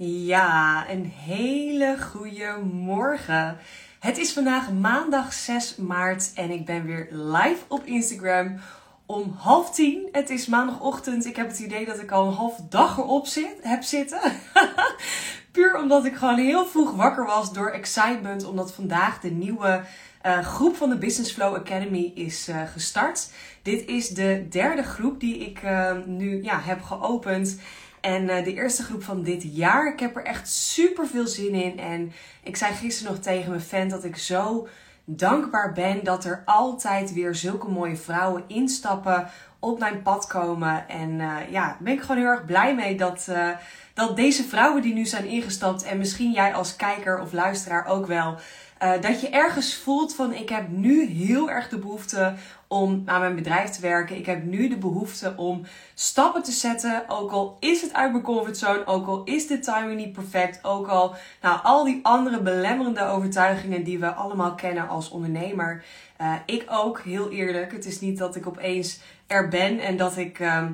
Ja, een hele goede morgen. Het is vandaag maandag 6 maart en ik ben weer live op Instagram om half tien. Het is maandagochtend. Ik heb het idee dat ik al een half dag erop zit, heb zitten. Puur omdat ik gewoon heel vroeg wakker was door excitement. Omdat vandaag de nieuwe uh, groep van de Business Flow Academy is uh, gestart. Dit is de derde groep die ik uh, nu ja, heb geopend. En uh, de eerste groep van dit jaar. Ik heb er echt super veel zin in. En ik zei gisteren nog tegen mijn fan dat ik zo dankbaar ben dat er altijd weer zulke mooie vrouwen instappen, op mijn pad komen. En uh, ja, ben ik gewoon heel erg blij mee dat, uh, dat deze vrouwen die nu zijn ingestapt, en misschien jij als kijker of luisteraar ook wel, uh, dat je ergens voelt van ik heb nu heel erg de behoefte om aan mijn bedrijf te werken. Ik heb nu de behoefte om stappen te zetten. Ook al is het uit mijn comfortzone. Ook al is de timing niet perfect. Ook al nou, al die andere belemmerende overtuigingen die we allemaal kennen als ondernemer. Uh, ik ook, heel eerlijk. Het is niet dat ik opeens er ben en dat ik. Uh,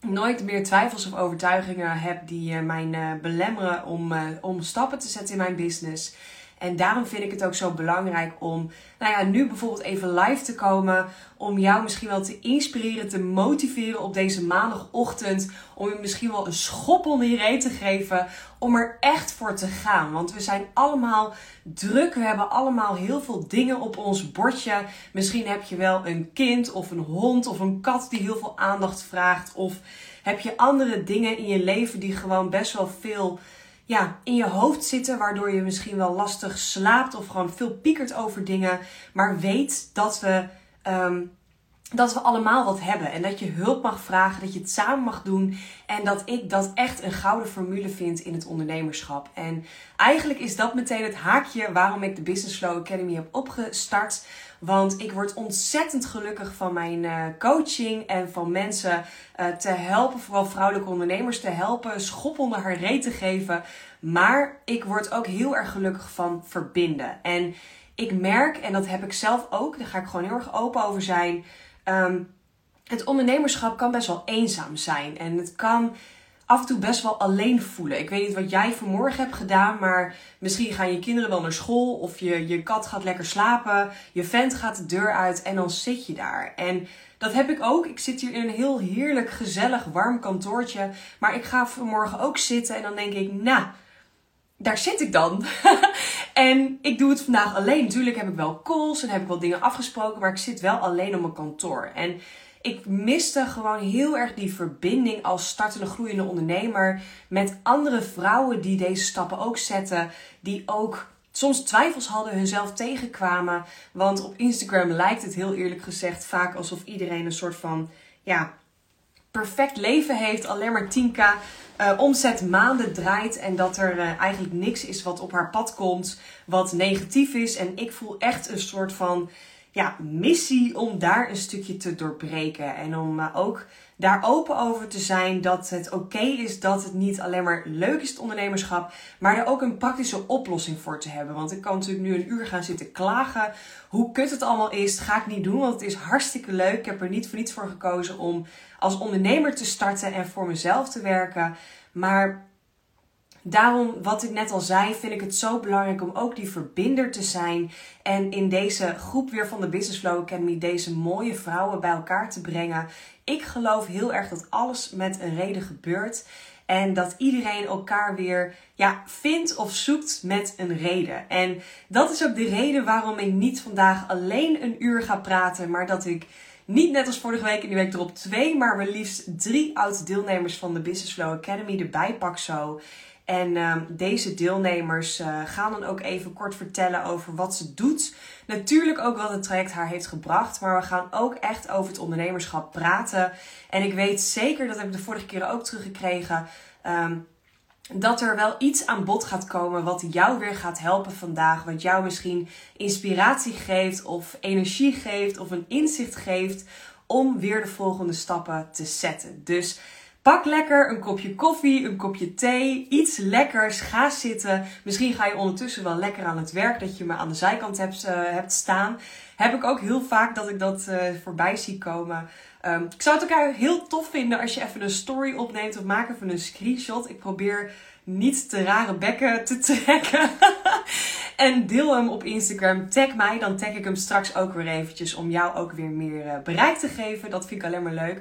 nooit meer twijfels of overtuigingen heb die uh, mij belemmeren om, om stappen te zetten in mijn business. En daarom vind ik het ook zo belangrijk om, nou ja, nu bijvoorbeeld even live te komen. Om jou misschien wel te inspireren, te motiveren op deze maandagochtend. Om je misschien wel een schop onder je reet te geven. Om er echt voor te gaan. Want we zijn allemaal druk. We hebben allemaal heel veel dingen op ons bordje. Misschien heb je wel een kind of een hond of een kat die heel veel aandacht vraagt. Of heb je andere dingen in je leven die gewoon best wel veel ja, in je hoofd zitten, waardoor je misschien wel lastig slaapt of gewoon veel piekert over dingen. Maar weet dat we, um, dat we allemaal wat hebben en dat je hulp mag vragen, dat je het samen mag doen en dat ik dat echt een gouden formule vind in het ondernemerschap. En eigenlijk is dat meteen het haakje waarom ik de Business Flow Academy heb opgestart. Want ik word ontzettend gelukkig van mijn uh, coaching en van mensen uh, te helpen, vooral vrouwelijke ondernemers te helpen, schop onder haar reet te geven. Maar ik word ook heel erg gelukkig van verbinden. En ik merk, en dat heb ik zelf ook, daar ga ik gewoon heel erg open over zijn. Um, het ondernemerschap kan best wel eenzaam zijn. En het kan af en toe best wel alleen voelen. Ik weet niet wat jij vanmorgen hebt gedaan, maar misschien gaan je kinderen wel naar school of je, je kat gaat lekker slapen, je vent gaat de deur uit en dan zit je daar. En dat heb ik ook. Ik zit hier in een heel heerlijk, gezellig, warm kantoortje, maar ik ga vanmorgen ook zitten en dan denk ik, nou, daar zit ik dan. en ik doe het vandaag alleen. Natuurlijk heb ik wel calls en heb ik wel dingen afgesproken, maar ik zit wel alleen op mijn kantoor. En ik miste gewoon heel erg die verbinding als startende groeiende ondernemer met andere vrouwen die deze stappen ook zetten, die ook soms twijfels hadden, hunzelf tegenkwamen. Want op Instagram lijkt het heel eerlijk gezegd vaak alsof iedereen een soort van ja, perfect leven heeft, alleen maar 10k uh, omzet maanden draait en dat er uh, eigenlijk niks is wat op haar pad komt, wat negatief is. En ik voel echt een soort van ja, missie om daar een stukje te doorbreken. En om uh, ook daar open over te zijn dat het oké is dat het niet alleen maar leuk is, het ondernemerschap, maar er ook een praktische oplossing voor te hebben. Want ik kan natuurlijk nu een uur gaan zitten klagen hoe kut het allemaal is. Ga ik niet doen, want het is hartstikke leuk. Ik heb er niet voor niets voor gekozen om als ondernemer te starten en voor mezelf te werken. Maar Daarom, wat ik net al zei, vind ik het zo belangrijk om ook die verbinder te zijn. En in deze groep weer van de Business Flow Academy deze mooie vrouwen bij elkaar te brengen. Ik geloof heel erg dat alles met een reden gebeurt. En dat iedereen elkaar weer ja, vindt of zoekt met een reden. En dat is ook de reden waarom ik niet vandaag alleen een uur ga praten, maar dat ik niet net als vorige week in die week erop twee, maar maar liefst drie oud-deelnemers van de Business Flow Academy erbij pak zo. En uh, deze deelnemers uh, gaan dan ook even kort vertellen over wat ze doet. Natuurlijk ook wat het traject haar heeft gebracht. Maar we gaan ook echt over het ondernemerschap praten. En ik weet zeker, dat heb ik de vorige keer ook teruggekregen. Um, dat er wel iets aan bod gaat komen wat jou weer gaat helpen vandaag. Wat jou misschien inspiratie geeft of energie geeft of een inzicht geeft om weer de volgende stappen te zetten. Dus Pak lekker een kopje koffie, een kopje thee, iets lekkers. Ga zitten. Misschien ga je ondertussen wel lekker aan het werk, dat je me aan de zijkant hebt, uh, hebt staan. Heb ik ook heel vaak dat ik dat uh, voorbij zie komen. Um, ik zou het ook heel tof vinden als je even een story opneemt of maak even een screenshot. Ik probeer niet te rare bekken te trekken. en deel hem op Instagram. Tag mij, dan tag ik hem straks ook weer eventjes om jou ook weer meer uh, bereik te geven. Dat vind ik alleen maar leuk.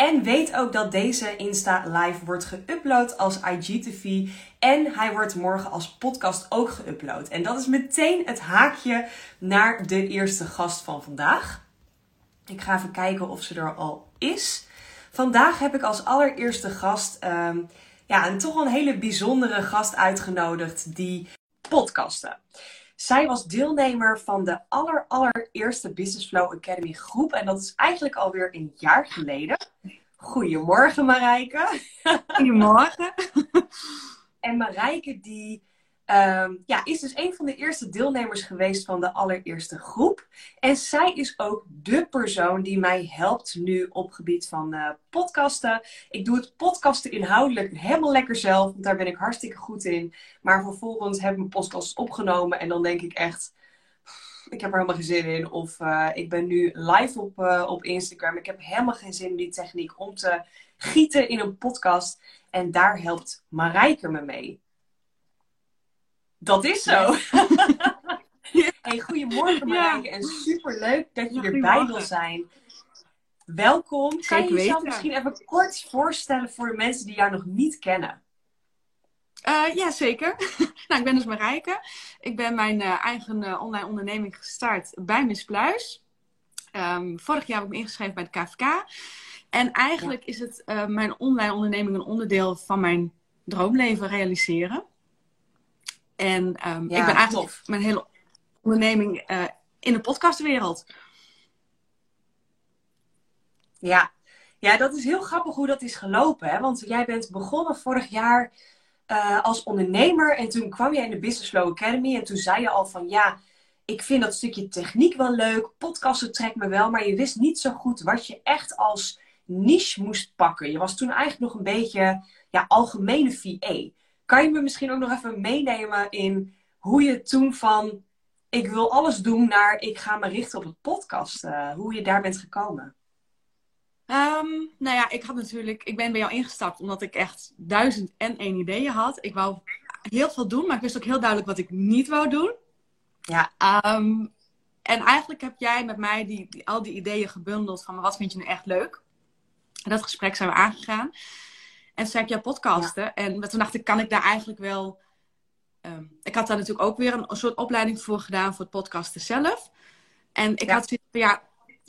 En weet ook dat deze Insta Live wordt geüpload als IGTV. En hij wordt morgen als podcast ook geüpload. En dat is meteen het haakje naar de eerste gast van vandaag. Ik ga even kijken of ze er al is. Vandaag heb ik als allereerste gast um, ja, een toch een hele bijzondere gast uitgenodigd die podcasten. Zij was deelnemer van de aller, allereerste Business Flow Academy groep. En dat is eigenlijk alweer een jaar geleden. Goedemorgen Marijke. Goedemorgen. en Marijke die Ehm, ja, is dus een van de eerste deelnemers geweest van de allereerste groep. En zij is ook de persoon die mij helpt nu op gebied van uh, podcasten. Ik doe het podcasten inhoudelijk helemaal lekker zelf, want daar ben ik hartstikke goed in. Maar vervolgens heb ik mijn podcast opgenomen en dan denk ik echt, ik heb er helemaal geen zin in. Of uh, ik ben nu live op, uh, op Instagram. Ik heb helemaal geen zin in die techniek om te gieten in een podcast. En daar helpt Marijke me mee. Dat is zo. hey, goedemorgen Marijke ja. en superleuk dat je erbij wil zijn. Welkom. Kan je jezelf misschien even kort voorstellen voor de mensen die jou nog niet kennen? Uh, ja, zeker. nou, ik ben dus Marijke. Ik ben mijn uh, eigen uh, online onderneming gestart bij Miss Pluis. Um, vorig jaar heb ik me ingeschreven bij de KVK. En eigenlijk ja. is het mijn online onderneming een onderdeel van mijn droomleven realiseren. En um, ik ben eigenlijk tof. mijn hele onderneming uh, in de podcastwereld. Ja. ja, dat is heel grappig hoe dat is gelopen. Hè? Want jij bent begonnen vorig jaar uh, als ondernemer. En toen kwam je in de Business Flow Academy. En toen zei je al van ja, ik vind dat stukje techniek wel leuk. Podcasten trekt me wel. Maar je wist niet zo goed wat je echt als niche moest pakken. Je was toen eigenlijk nog een beetje ja, algemene VA. Kan je me misschien ook nog even meenemen in hoe je toen van ik wil alles doen naar ik ga me richten op het podcast, uh, hoe je daar bent gekomen? Um, nou ja, ik had natuurlijk, ik ben bij jou ingestapt omdat ik echt duizend en één ideeën had. Ik wou heel veel doen, maar ik wist ook heel duidelijk wat ik niet wou doen. Ja. Um, en eigenlijk heb jij met mij die, die, al die ideeën gebundeld van wat vind je nu echt leuk. En dat gesprek zijn we aangegaan. En toen zei ik, ja, podcasten. En toen dacht ik, kan ik daar eigenlijk wel... Um, ik had daar natuurlijk ook weer een, een, soort opleiding voor gedaan voor het podcasten zelf. En ik had zoiets van, ja,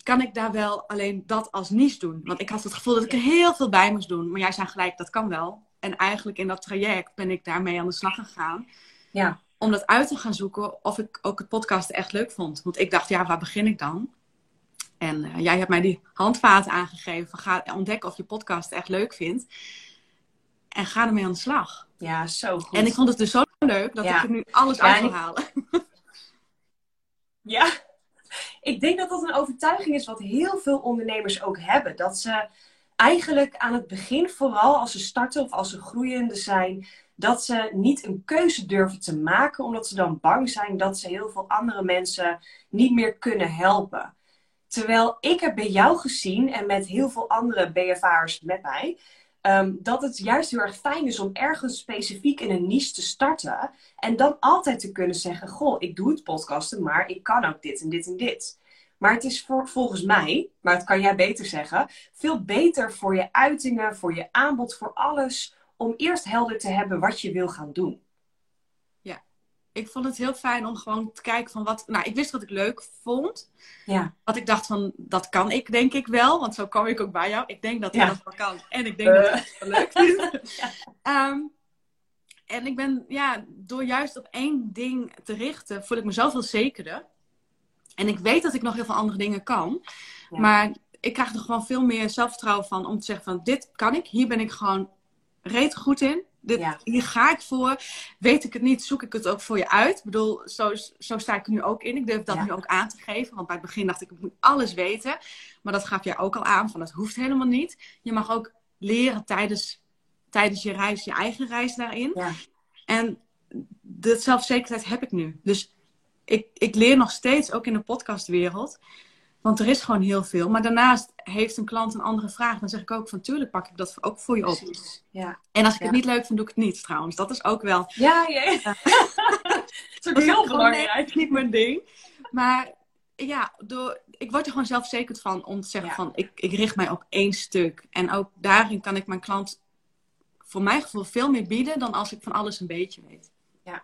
kan ik daar wel alleen dat als niche doen? Want ik had het gevoel dat ik er heel veel bij moest doen. Maar jij zei gelijk, dat kan wel. En eigenlijk in dat traject ben ik daarmee aan de slag gegaan. Ja. Om dat uit te gaan zoeken of ik ook het podcasten echt leuk vond. Want ik dacht, ja, waar begin ik dan? En uh, jij hebt mij die handvaten aangegeven. Ga ontdekken of je podcast echt leuk vindt. En ga ermee aan de slag. Ja, zo goed. En ik vond het dus zo leuk dat ik er nu alles ja, uit wil halen. Ja, ik denk dat dat een overtuiging is wat heel veel ondernemers ook hebben. Dat ze eigenlijk aan het begin, vooral als ze starten of als ze groeiende zijn, dat ze niet een keuze durven te maken, omdat ze dan bang zijn dat ze heel veel andere mensen niet meer kunnen helpen. Terwijl ik heb bij jou gezien en met heel veel andere BFA'ers met mij, Um, dat het juist heel erg fijn is om ergens specifiek in een niche te starten. En dan altijd te kunnen zeggen: Goh, ik doe het podcasten, maar ik kan ook dit en dit en dit. Maar het is voor, volgens mij, maar dat kan jij beter zeggen, veel beter voor je uitingen, voor je aanbod, voor alles. Om eerst helder te hebben wat je wil gaan doen ik vond het heel fijn om gewoon te kijken van wat. Nou, ik wist wat ik leuk vond. Ja. Wat ik dacht van, dat kan ik denk ik wel. Want zo kwam ik ook bij jou. Ik denk dat ik dat wel kan. En ik denk dat ik het wel leuk vind. um, en ik ben, ja, door juist op één ding te richten, voel ik mezelf veel zekerder. En ik weet dat ik nog heel veel andere dingen kan. Maar ik krijg er gewoon veel meer zelfvertrouwen van om te zeggen van, dit kan ik. Hier ben ik gewoon reet goed in. Dit, Hier ga ik voor. Weet ik het niet, zoek ik het ook voor je uit. Ik bedoel, zo, zo sta ik er nu ook in. Ik durf dat nu ook aan te geven. Want bij het begin dacht ik, ik moet alles weten. Maar dat gaf jij ook al aan, van dat hoeft helemaal niet. Je mag ook leren tijdens, tijdens je reis, je eigen reis daarin. Ja. En dat zelfzekerheid heb ik nu. Dus ik, ik leer nog steeds, ook in de podcastwereld. Want er is gewoon heel veel. Maar daarnaast heeft een klant een andere vraag. Dan zeg ik ook van tuurlijk pak ik dat ook voor je op. Precies, ja. En als ik het niet leuk vind, doe ik het niet trouwens. Dat is ook wel... Ja, ja. ja. dat is heel belangrijk. niet mijn ding. Maar ja, door, ik word er gewoon zelfverzekerd van om te zeggen van ik, ik richt mij op één stuk. En ook daarin kan ik mijn klant voor mijn gevoel veel meer bieden dan als ik van alles een beetje weet. Ja,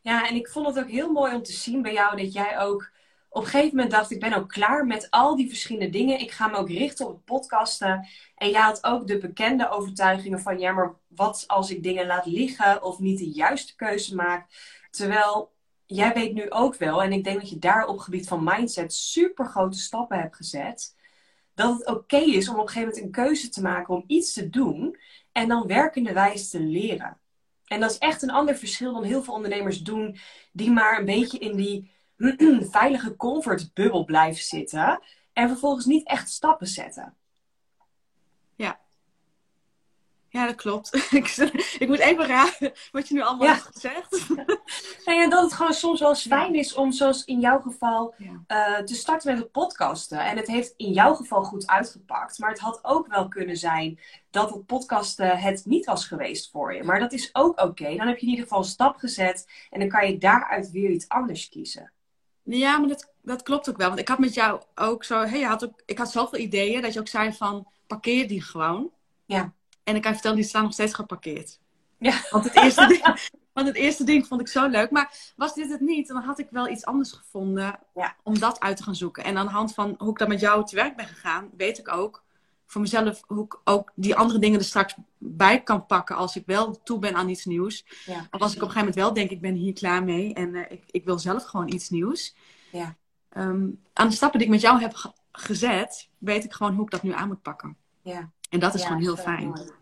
ja en ik vond het ook heel mooi om te zien bij jou dat jij ook op een gegeven moment dacht ik ben ook klaar met al die verschillende dingen. Ik ga me ook richten op podcasten. En jij had ook de bekende overtuigingen van ja, maar wat als ik dingen laat liggen of niet de juiste keuze maak. Terwijl jij weet nu ook wel, en ik denk dat je daar op gebied van mindset super grote stappen hebt gezet. Dat het oké is om op een gegeven moment een keuze te maken om iets te doen en dan werkende wijs te leren. En dat is echt een ander verschil dan heel veel ondernemers doen, die maar een beetje in die veilige comfortbubbel blijven zitten en vervolgens niet echt stappen zetten. Ja, ja, dat klopt. ik, moet even raden wat je nu allemaal hebt gezegd. nou ja, dat het gewoon soms wel eens fijn is om, zoals in jouw geval, uh, te starten met het podcasten. En het heeft in jouw geval goed uitgepakt. Maar het had ook wel kunnen zijn dat het podcasten het niet was geweest voor je. Maar dat is ook oké. Dan heb je in ieder geval een stap gezet. En dan kan je daaruit weer iets anders kiezen. Ja, maar dat, dat klopt ook wel. Want ik had met jou ook zo... Hey, je had ook, ik had zoveel ideeën dat je ook zei van... parkeer die gewoon. Ja. En ik kan je vertellen, die staan nog steeds geparkeerd. Ja. Want het, eerste ding, want het eerste ding vond ik zo leuk. Maar was dit het niet, dan had ik wel iets anders gevonden ja. om dat uit te gaan zoeken. En aan de hand van hoe ik dan met jou te werk ben gegaan, weet ik ook voor mezelf hoe ik ook die andere dingen er straks bij kan pakken als ik wel toe ben aan iets nieuws. Ja, of als ik op een gegeven moment wel denk, ik ben hier klaar mee en uh, ik, ik wil zelf gewoon iets nieuws. Ja. Um, aan de stappen die ik met jou heb gezet, weet ik gewoon hoe ik dat nu aan moet pakken. Ja. En dat is gewoon heel fijn.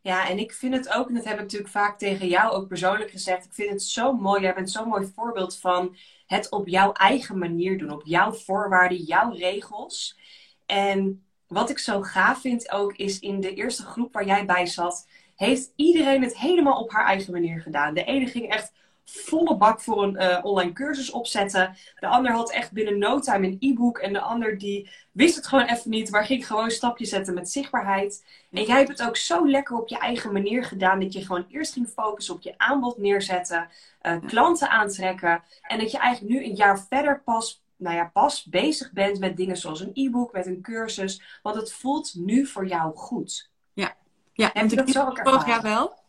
Ja, en ik vind het ook, en dat heb ik natuurlijk vaak tegen jou ook persoonlijk gezegd. Ik vind het zo mooi. Jij bent zo'n mooi voorbeeld van het op jouw eigen manier doen. Op jouw voorwaarden, jouw regels. En wat ik zo gaaf vind ook, is in de eerste groep waar jij bij zat, heeft iedereen het helemaal op haar eigen manier gedaan. De ene ging echt volle bak voor een uh, online cursus opzetten. De ander had echt binnen no time een e-book. En de ander die wist het gewoon even niet, maar ging gewoon stapje zetten met zichtbaarheid. En jij hebt het ook zo lekker op je eigen manier gedaan. Dat je gewoon eerst ging focussen op je aanbod neerzetten. Uh, klanten aantrekken. En dat je eigenlijk nu een jaar verder pas nou ja, pas bezig bent met dingen zoals een e-book, met een cursus. Want het voelt nu voor jou goed. Ja, ja en dat zo ook vorig jaar wel.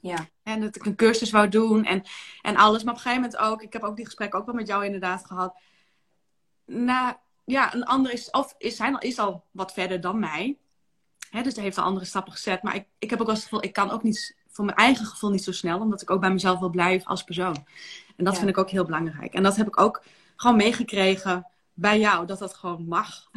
Ja. En dat ik een cursus wou doen en, en alles. Maar op een gegeven moment ook, ik heb ook die gesprekken ook wel met jou inderdaad gehad. Nou, ja, een ander is, of is, zijn, is al wat verder dan mij. Hè, dus hij heeft al andere stappen gezet. Maar ik, ik heb ook wel het gevoel, ik kan ook niet, voor mijn eigen gevoel niet zo snel. Omdat ik ook bij mezelf wil blijven als persoon. En dat vind ik ook heel belangrijk. En dat heb ik ook gewoon meegekregen bij jou. Dat dat gewoon mag.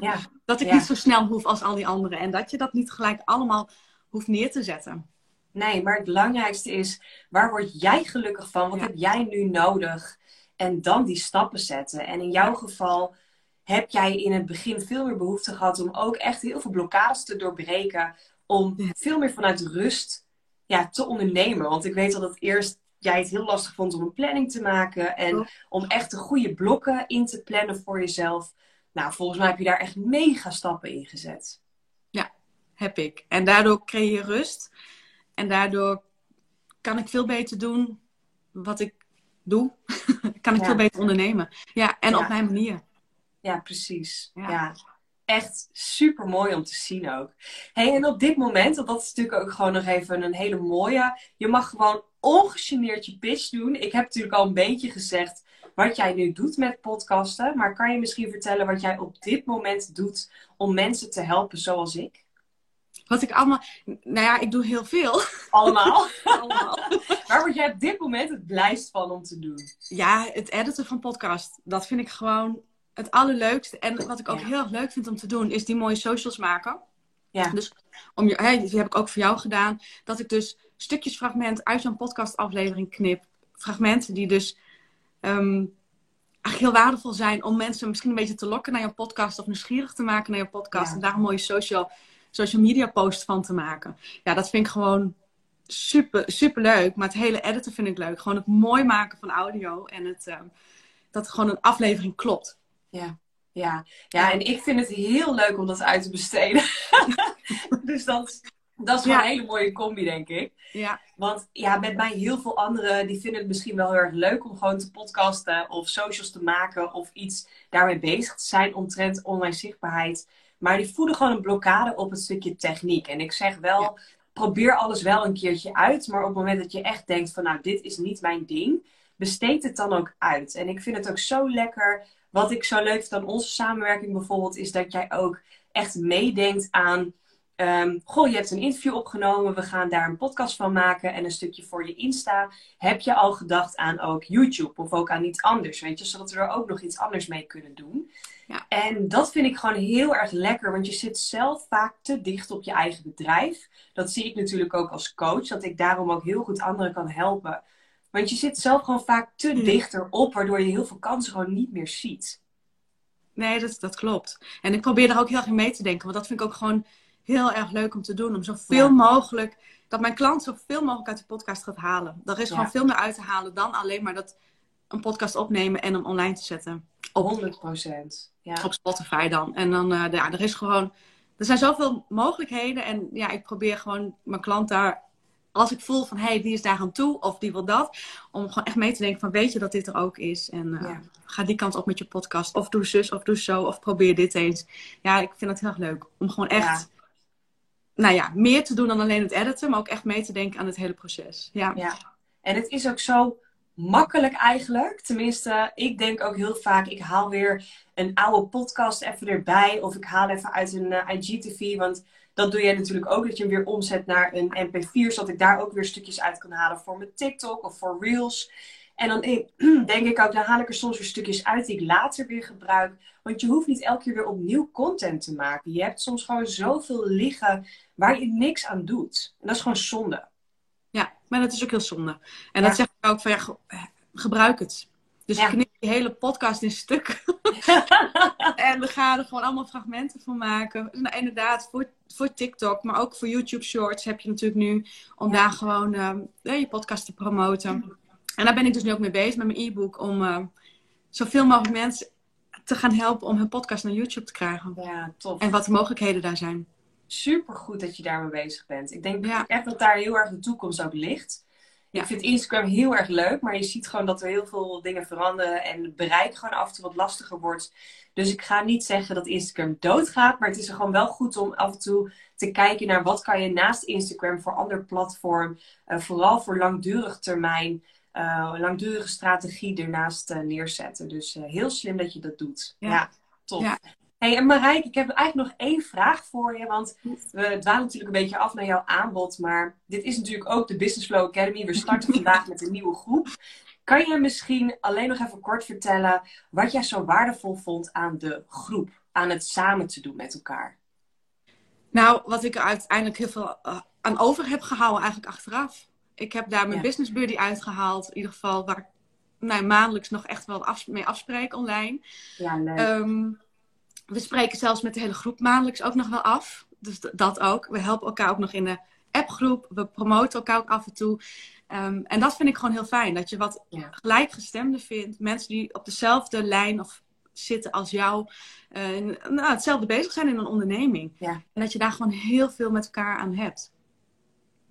Ja. dat ik niet zo snel hoef als al die anderen. En dat je dat niet gelijk allemaal hoeft neer te zetten. Nee, maar het belangrijkste is, waar word jij gelukkig van? Wat heb jij nu nodig? En dan die stappen zetten. En in jouw geval heb jij in het begin veel meer behoefte gehad om ook echt heel veel blokkades te doorbreken. Om veel meer vanuit rust ja, te ondernemen. Want ik weet dat het eerst jij het heel lastig vond om een planning te maken. En om echt de goede blokken in te plannen voor jezelf. Nou, volgens mij heb je daar echt mega stappen in gezet. Ja, heb ik. En daardoor creëer je rust. En daardoor kan ik veel beter doen wat ik doe. kan ik veel beter ondernemen. Ja, en op mijn manier. Ja, precies. Ja. Echt super mooi om te zien ook. Hey, en op dit moment, want dat is natuurlijk ook gewoon nog even een hele mooie. Je mag gewoon ongegeneerd je pitch doen. Ik heb natuurlijk al een beetje gezegd wat jij nu doet met podcasten. Maar kan je misschien vertellen wat jij op dit moment doet om mensen te helpen zoals ik? Wat ik allemaal... Nou ja, ik doe heel veel. Allemaal? allemaal. Waar word jij op dit moment het blijst van om te doen? Ja, het editen van podcast. Dat vind ik gewoon het allerleukste. En wat ik ook heel erg leuk vind om te doen, is die mooie socials maken. Ja. Dus om je, hey, die heb ik ook voor jou gedaan. Dat ik dus stukjes fragment uit zo'n podcastaflevering knip. Fragmenten die dus um, heel waardevol zijn om mensen misschien een beetje te lokken naar je podcast of nieuwsgierig te maken naar je podcast. En daar een mooie social, social media post van te maken. Ja, dat vind ik gewoon super, super leuk. Maar het hele editen vind ik leuk. Gewoon het mooi maken van audio en het, um, dat gewoon een aflevering klopt. Ja. Ja. ja, en ik vind het heel leuk om dat uit te besteden. dus dat, dat is gewoon een hele mooie combi, denk ik. Ja. Want ja, met mij heel veel anderen, die vinden het misschien wel heel erg leuk om gewoon te podcasten of socials te maken of iets daarmee bezig te zijn omtrent online zichtbaarheid. Maar die voeden gewoon een blokkade op het stukje techniek. En ik zeg wel, probeer alles wel een keertje uit. Maar op het moment dat je echt denkt van nou, dit is niet mijn ding, besteed het dan ook uit. En ik vind het ook zo lekker. Wat ik zo leuk vind aan onze samenwerking bijvoorbeeld, is dat jij ook echt meedenkt aan Um, goh, je hebt een interview opgenomen, we gaan daar een podcast van maken en een stukje voor je Insta. Heb je al gedacht aan ook YouTube of ook aan iets anders, weet je, zodat we er ook nog iets anders mee kunnen doen. Ja. En dat vind ik gewoon heel erg lekker, want je zit zelf vaak te dicht op je eigen bedrijf. Dat zie ik natuurlijk ook als coach, dat ik daarom ook heel goed anderen kan helpen. Want je zit zelf gewoon vaak te mm. dichter op, waardoor je heel veel kansen gewoon niet meer ziet. Nee, dat, dat klopt. En ik probeer er ook heel erg in mee te denken, want dat vind ik ook gewoon heel erg leuk om te doen. Om zoveel mogelijk, dat mijn klant zoveel mogelijk uit de podcast gaat halen. Er is gewoon veel meer uit te halen dan alleen maar dat een podcast opnemen en hem online te zetten. Op 100 procent. Ja. Op Spotify dan. En dan, uh, ja, er is gewoon, er zijn zoveel mogelijkheden. En ja, ik probeer gewoon mijn klant daar, als ik voel van, hé, hey, die is daar aan toe of die wil dat. Om gewoon echt mee te denken van, weet je dat dit er ook is? En uh, ga die kant op met je podcast. Of doe zus, of doe zo, of probeer dit eens. Ja, ik vind het heel erg leuk. Om gewoon echt nou ja, meer te doen dan alleen het editen, maar ook echt mee te denken aan het hele proces. Ja. ja. En het is ook zo makkelijk eigenlijk. Tenminste, ik denk ook heel vaak, ik haal weer een oude podcast even erbij. Of ik haal even uit een uh, IGTV. Want dat doe jij natuurlijk ook, dat je hem weer omzet naar een MP4. Zodat ik daar ook weer stukjes uit kan halen voor mijn TikTok of voor Reels. En dan denk ik ook, dan haal ik er soms weer stukjes uit die ik later weer gebruik. Want je hoeft niet elke keer weer opnieuw content te maken. Je hebt soms gewoon zoveel liggen waar je niks aan doet. En dat is gewoon zonde. Ja, maar dat is ook heel zonde. En dat zeg ik ook van ja, gebruik het. Dus ja. knip die hele podcast in stukken. en we gaan er gewoon allemaal fragmenten van maken. Nou, inderdaad, voor, voor TikTok, maar ook voor YouTube Shorts heb je natuurlijk nu om daar gewoon uh, je podcast te promoten. En daar ben ik dus nu ook mee bezig met mijn e-book om uh, zoveel mogelijk mensen te gaan helpen om hun podcast naar YouTube te krijgen. Ja, tof. En wat de mogelijkheden daar zijn. Super goed dat je daarmee bezig bent. Ik denk echt dat daar heel erg de toekomst ook ligt. Ik vind Instagram heel erg leuk, maar je ziet gewoon dat er heel veel dingen veranderen en het bereik gewoon af en toe wat lastiger wordt. Dus ik ga niet zeggen dat Instagram doodgaat, maar het is er gewoon wel goed om af en toe te kijken naar wat kan je naast Instagram voor ander platform, uh, vooral voor langdurig termijn, uh, langdurige strategie ernaast uh, neerzetten. Dus heel slim dat je dat doet. Ja, ja tof. Ja. Hey, en Marijke, ik heb eigenlijk nog één vraag voor je. Want we dwalen natuurlijk een beetje af naar jouw aanbod. Maar dit is natuurlijk ook de Business Flow Academy. We starten vandaag met een nieuwe groep. Kan je misschien alleen nog even kort vertellen wat jij zo waardevol vond aan de groep? Aan het samen te doen met elkaar? Nou, wat ik er uiteindelijk heel veel aan over heb gehouden, eigenlijk achteraf. Ik heb daar mijn business buddy uitgehaald. In ieder geval waar ik nou, maandelijks nog echt wel mee afspreek online. Ja, leuk. Ehm, we spreken zelfs met de hele groep maandelijks ook nog wel af. Dus dat ook. We helpen elkaar ook nog in de appgroep. We promoten elkaar ook af en toe. Ehm, en dat vind ik gewoon heel fijn. Dat je wat ja. gelijkgestemden vindt. Mensen die op dezelfde lijn of zitten als jou. Uh, nou, hetzelfde bezig zijn in een onderneming. Ja. En dat je daar gewoon heel veel met elkaar aan hebt.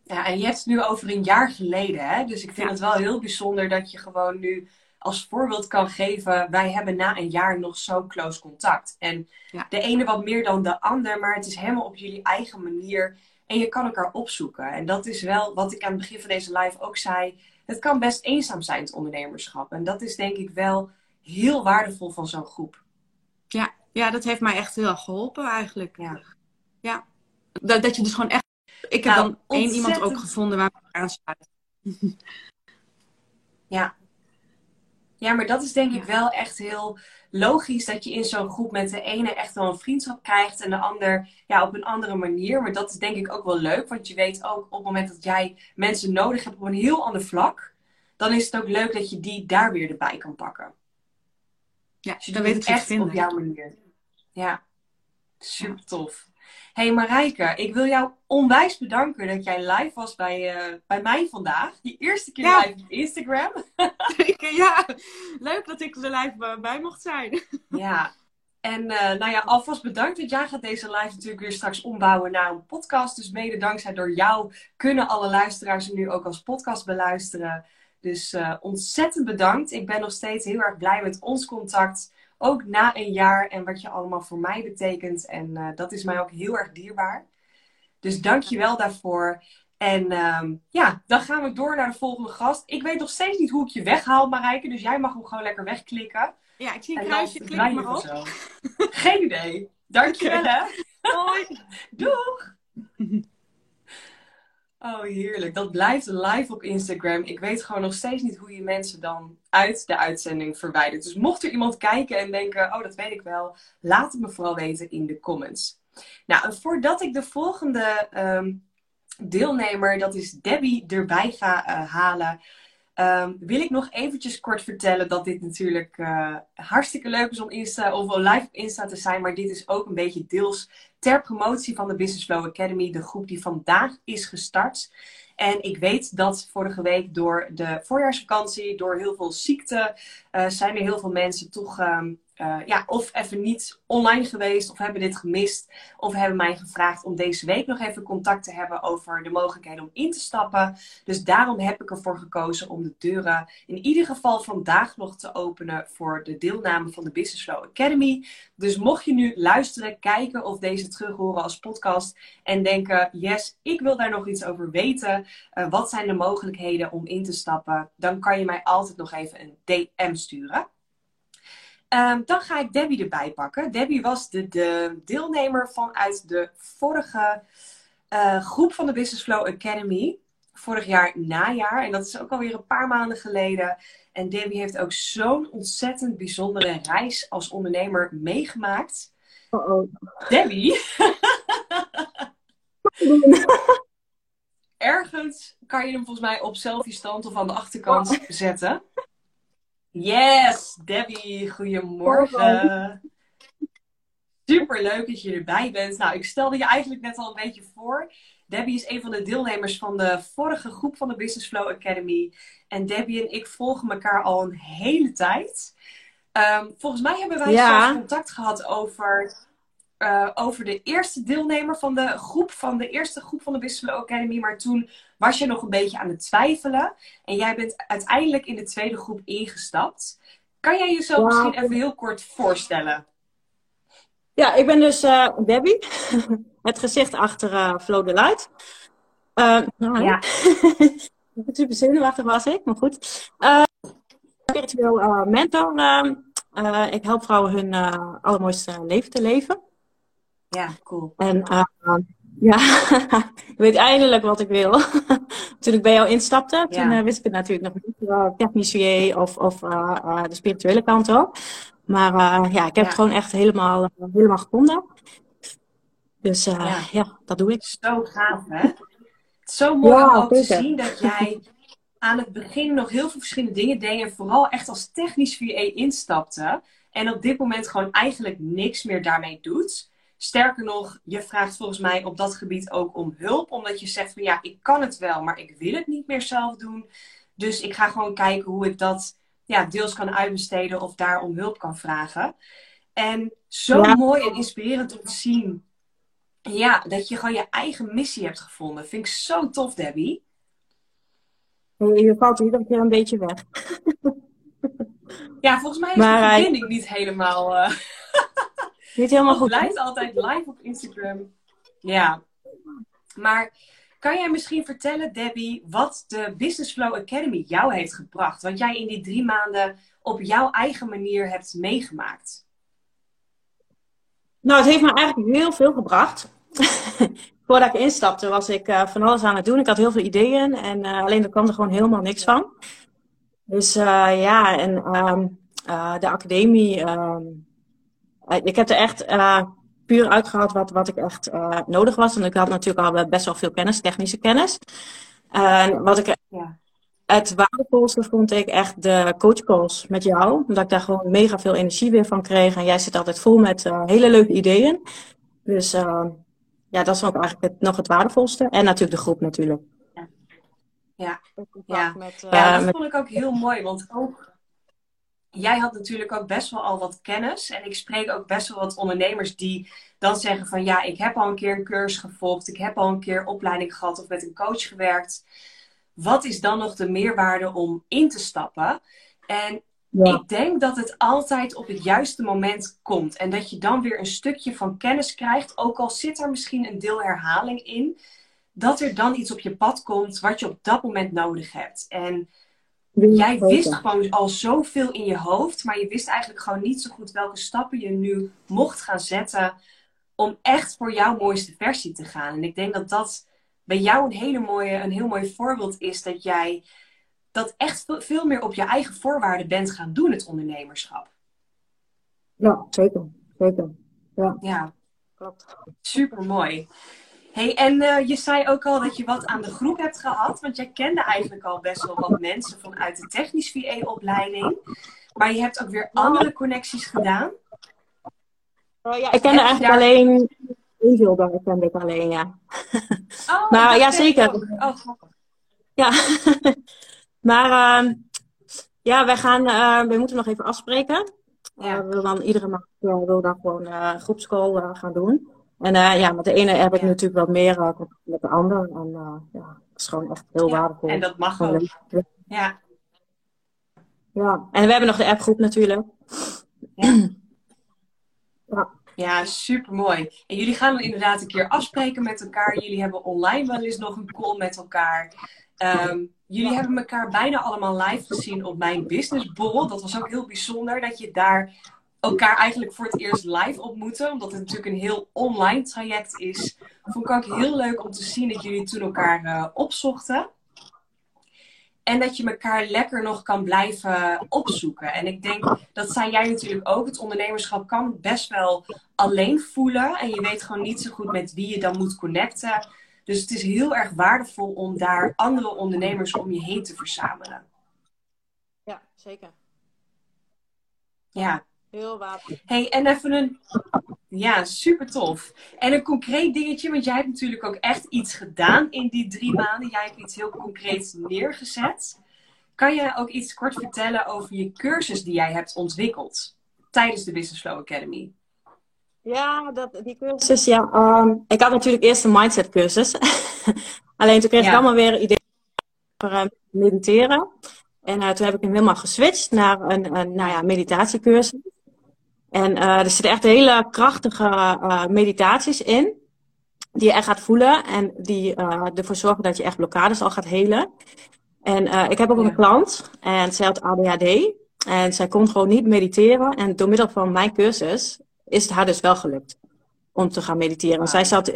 Ja, en je hebt het nu over een jaar geleden, hè? Dus ik vind het wel heel bijzonder dat je gewoon nu als voorbeeld kan geven. Wij hebben na een jaar nog zo close contact. En de ene wat meer dan de ander, maar het is helemaal op jullie eigen manier. En je kan elkaar opzoeken. En dat is wel wat ik aan het begin van deze live ook zei. Het kan best eenzaam zijn, het ondernemerschap. En dat is denk ik wel heel waardevol van zo'n groep. Ja, ja, dat heeft mij echt heel erg geholpen eigenlijk. Ja. ja. Dat, dat je dus gewoon echt ik heb nou, dan één iemand ook gevonden waar ik aansluit. ja. Ja, maar dat is denk ik wel echt heel logisch dat je in zo'n groep met de ene echt wel een vriendschap krijgt en de ander ja, op een andere manier. Maar dat is denk ik ook wel leuk, want je weet ook op het moment dat jij mensen nodig hebt op een heel ander vlak, dan is het ook leuk dat je die daar weer erbij kan pakken. Ja, dus je dan weet het echt op jouw manier. Ja, super tof hey Marijke, ik wil jou onwijs bedanken dat jij live was bij, uh, bij mij vandaag. Die eerste keer live op Instagram. ja, leuk dat ik er live bij mocht zijn. ja, En nou ja, alvast bedankt, want jij gaat deze live natuurlijk weer straks ombouwen naar een podcast. Dus mede dankzij door jou kunnen alle luisteraars hem nu ook als podcast beluisteren. Dus ontzettend bedankt. Ik ben nog steeds heel erg blij met ons contact. Ook na een jaar en wat je allemaal voor mij betekent. En dat is mij ook heel erg dierbaar. Dus dank je wel daarvoor. En ehm, ja, dan gaan we door naar de volgende gast. Ik weet nog steeds niet hoe ik je weghaal, Marijke. Dus jij mag hem gewoon lekker wegklikken. Ja, ik zie een kruisje. Klik maar op. Geen idee. Dankjewel, okay. hè. Hoi. Doeg. Oh, heerlijk. Dat blijft live op Instagram. Ik weet gewoon nog steeds niet hoe je mensen dan uit de uitzending verwijdert. Dus mocht er iemand kijken en denken, oh, dat weet ik wel, laat het me vooral weten in de comments. Nou, voordat ik de volgende ehm, deelnemer, dat is Debbie, erbij ga uh, halen. Um, wil ik nog eventjes kort vertellen dat dit natuurlijk uh, hartstikke leuk is om Insta of live op Insta te zijn. Maar dit is ook een beetje deels ter promotie van de Business Flow Academy, de groep die vandaag is gestart. En ik weet dat vorige week door de voorjaarsvakantie, door heel veel ziekte, uh, zijn er heel veel mensen toch um, uh, ja, of even niet online geweest of hebben dit gemist. Of hebben mij gevraagd om deze week nog even contact te hebben over de mogelijkheden om in te stappen. Dus daarom heb ik ervoor gekozen om de deuren in ieder geval vandaag nog te openen voor de deelname van de Business Flow Academy. Dus mocht je nu luisteren, kijken of deze terug horen als podcast en denken, yes, ik wil daar nog iets over weten. Uh, wat zijn de mogelijkheden om in te stappen? Dan kan je mij altijd nog even een DM sturen. Um, dan ga ik Debbie erbij pakken. Debbie was de, de deelnemer vanuit de vorige uh, groep van de Business Flow Academy. Vorig jaar najaar. En dat is ook alweer een paar maanden geleden. En Debbie heeft ook zo'n ontzettend bijzondere reis als ondernemer meegemaakt. Uh -oh. Debbie. Ergens kan je hem volgens mij op selfie stand of aan de achterkant oh. zetten. Yes, Debbie, goedemorgen. Super leuk dat je erbij bent. Nou, ik stelde je eigenlijk net al een beetje voor. Debbie is een van de deelnemers van de vorige groep van de Business Flow Academy. En Debbie en ik volgen elkaar al een hele tijd. Um, volgens mij hebben wij ja. contact gehad over uh, over de eerste deelnemer van de groep, van de eerste groep van de Business Flow Academy. Maar toen was je nog een beetje aan het twiffelen. En jij bent uiteindelijk in de tweede groep ingestapt. Kan jij jezelf misschien even heel kort voorstellen? Ja, ik ben dus uh, Debbie. Het gezicht achter uh, Flow the Light. nou, ja. Super zenuwachtig was ik, maar goed. spiritueel mentor. ik help vrouwen hun allermooiste leven te leven. Ja, cool. En uh, ja, ik weet eindelijk wat ik wil. toen ik bij jou instapte, toen uh, wist ik het natuurlijk nog niet. Uh, technisch of, of uh, de spirituele kant ook. Maar ja, ik heb het gewoon echt helemaal, helemaal gevonden. Dus ja. ja. dat doe ik. Zo gaaf, hè? Zo mooi om ook te zien dat jij aan het begin nog heel veel verschillende dingen deed. En vooral echt als technisch VA instapte. En op dit moment gewoon eigenlijk niks meer daarmee doet. Sterker nog, je vraagt volgens mij op dat gebied ook om hulp. Omdat je zegt van ja, ik kan het wel, maar ik wil het niet meer zelf doen. Dus ik ga gewoon kijken hoe ik dat ja, deels kan uitbesteden of daar om hulp kan vragen. En zo mooi en inspirerend om te zien ja, dat je gewoon je eigen missie hebt gevonden. Vind ik zo tof, Debbie. Je valt iedere keer een beetje weg. ja, volgens mij is maar, de verbinding niet helemaal... Uh... Niet helemaal goed. Het blijft altijd live op Instagram. Ja. Maar kan jij misschien vertellen, Debbie, wat de Business Flow Academy jou heeft gebracht? Wat jij in die drie maanden op jouw eigen manier hebt meegemaakt? Nou, het heeft me eigenlijk heel veel gebracht. Voordat ik instapte was ik uh, van alles aan het doen. Ik had heel veel ideeën en uh, alleen er kwam er gewoon helemaal niks van. Dus uh, ja, en um, de academie um, eh, ik heb er echt uh, puur uitgehaald wat, wat ik echt uh, nodig was. En ik had natuurlijk al best wel veel kennis, technische kennis. En wat ik ja. het waardevolste vond ik echt de coachcalls met jou. Omdat ik daar gewoon mega veel energie weer van kreeg. En jij zit altijd vol met hele leuke ideeën. Dus ja, dat is ook eigenlijk het, nog het waardevolste. En natuurlijk de groep natuurlijk. Ja, ja. ja. Met, ja dat met... vond ik ook heel mooi. Want ook jij had natuurlijk ook best wel al wat kennis. En ik spreek ook best wel wat ondernemers die dan zeggen van ja, ik heb al een keer een cursus gevolgd. Ik heb al een keer opleiding gehad of met een coach gewerkt. Wat is dan nog de meerwaarde om in te stappen? En ik denk dat het altijd op het juiste moment komt. En dat je dan weer een stukje van kennis krijgt. Ook al zit er misschien een deel herhaling in. Dat er dan iets op je pad komt wat je op dat moment nodig hebt. En jij wist gewoon al zoveel in je hoofd. Maar je wist eigenlijk gewoon niet zo goed welke stappen je nu mocht gaan zetten. Om echt voor jouw mooiste versie te gaan. En ik denk dat dat bij jou een, hele mooie, een heel mooi voorbeeld is. Dat jij dat echt veel meer op je eigen voorwaarden bent gaan doen, het ondernemerschap. Ja, zeker. Zeker. Ja, ja. klopt. Super mooi. Hey, en uh, je zei ook al dat je wat aan de groep hebt gehad, want jij kende eigenlijk al best wel wat mensen vanuit de technisch VA-opleiding. Maar je hebt ook weer andere connecties gedaan. Uh, ja, ik kende eigenlijk daar... alleen Invilder, kende ik alleen, ja. Oh, maar ja, zeker. Oh, ja. Maar uh, ja, wij gaan, uh, we moeten nog even afspreken. Ja. Uh, we willen dan iedere maand uh, wil dan gewoon uh, groepscall gaan doen. En ja, met de ene heb ik natuurlijk wat meer contact met de ander. En ja, dat is gewoon echt heel ja, waardevol. En dat mag ook. Ja. Ja, en we hebben nog de appgroep natuurlijk. Ja. ja. Ja, super mooi. En jullie gaan dan inderdaad een keer afspreken met elkaar. Jullie hebben online wel eens nog een call met elkaar. Um, jullie hebben elkaar bijna allemaal live gezien op mijn businessborrel. Dat was ook heel bijzonder dat je daar elkaar eigenlijk voor het eerst live ontmoette. Omdat het natuurlijk een heel online traject is. Vond ik ook heel leuk om te zien dat jullie toen elkaar uh, opzochten. En dat je elkaar lekker nog kan blijven opzoeken. En ik denk, dat zei jij natuurlijk ook. Het ondernemerschap kan best wel alleen voelen. En je weet gewoon niet zo goed met wie je dan moet connecten. Dus het is heel erg waardevol om daar andere ondernemers om je heen te verzamelen. Ja, zeker. Ja. Heel waardevol. Hey, en even een. Ja, super tof. En een concreet dingetje, want jij hebt natuurlijk ook echt iets gedaan in die drie maanden. Jij hebt iets heel concreets neergezet. Kan je ook iets kort vertellen over je cursus die jij hebt ontwikkeld tijdens de Business Flow Academy? Ja, dat, die cursus, ja. Ehm, ik had natuurlijk eerst een mindset cursus. Alleen toen kreeg ik allemaal weer ideeën over uh, mediteren. En uh, toen heb ik hem helemaal geswitcht naar een, een nou ja, meditatiecursus. En uh, er zitten echt hele krachtige meditaties in. Die je echt gaat voelen. En die ervoor zorgen dat je echt blokkades al gaat helen. En ik heb ook een klant. En zij had ADHD. En zij kon gewoon niet mediteren. En door middel van mijn cursus is het haar dus wel gelukt om te gaan mediteren. Zij zat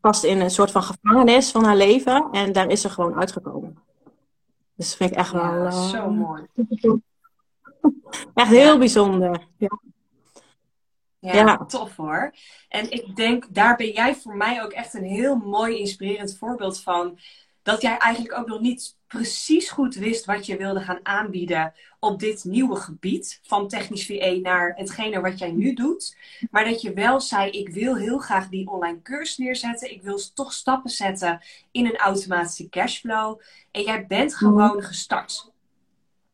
vast in een soort van gevangenis van haar leven en daar is ze gewoon uitgekomen. Dus dat vind ik echt wel. Zo mooi. echt heel bijzonder. Ja. Ja, ja, tof hoor. En ik denk, daar ben jij voor mij ook echt een heel mooi inspirerend voorbeeld van. Dat jij eigenlijk ook nog niet precies goed wist wat je wilde gaan aanbieden op dit nieuwe gebied van technisch VA naar hetgene wat jij nu doet. Maar dat je wel zei, ik wil heel graag die online cursus neerzetten. Ik wil toch stappen zetten in een automatische cashflow. En jij bent gewoon gestart.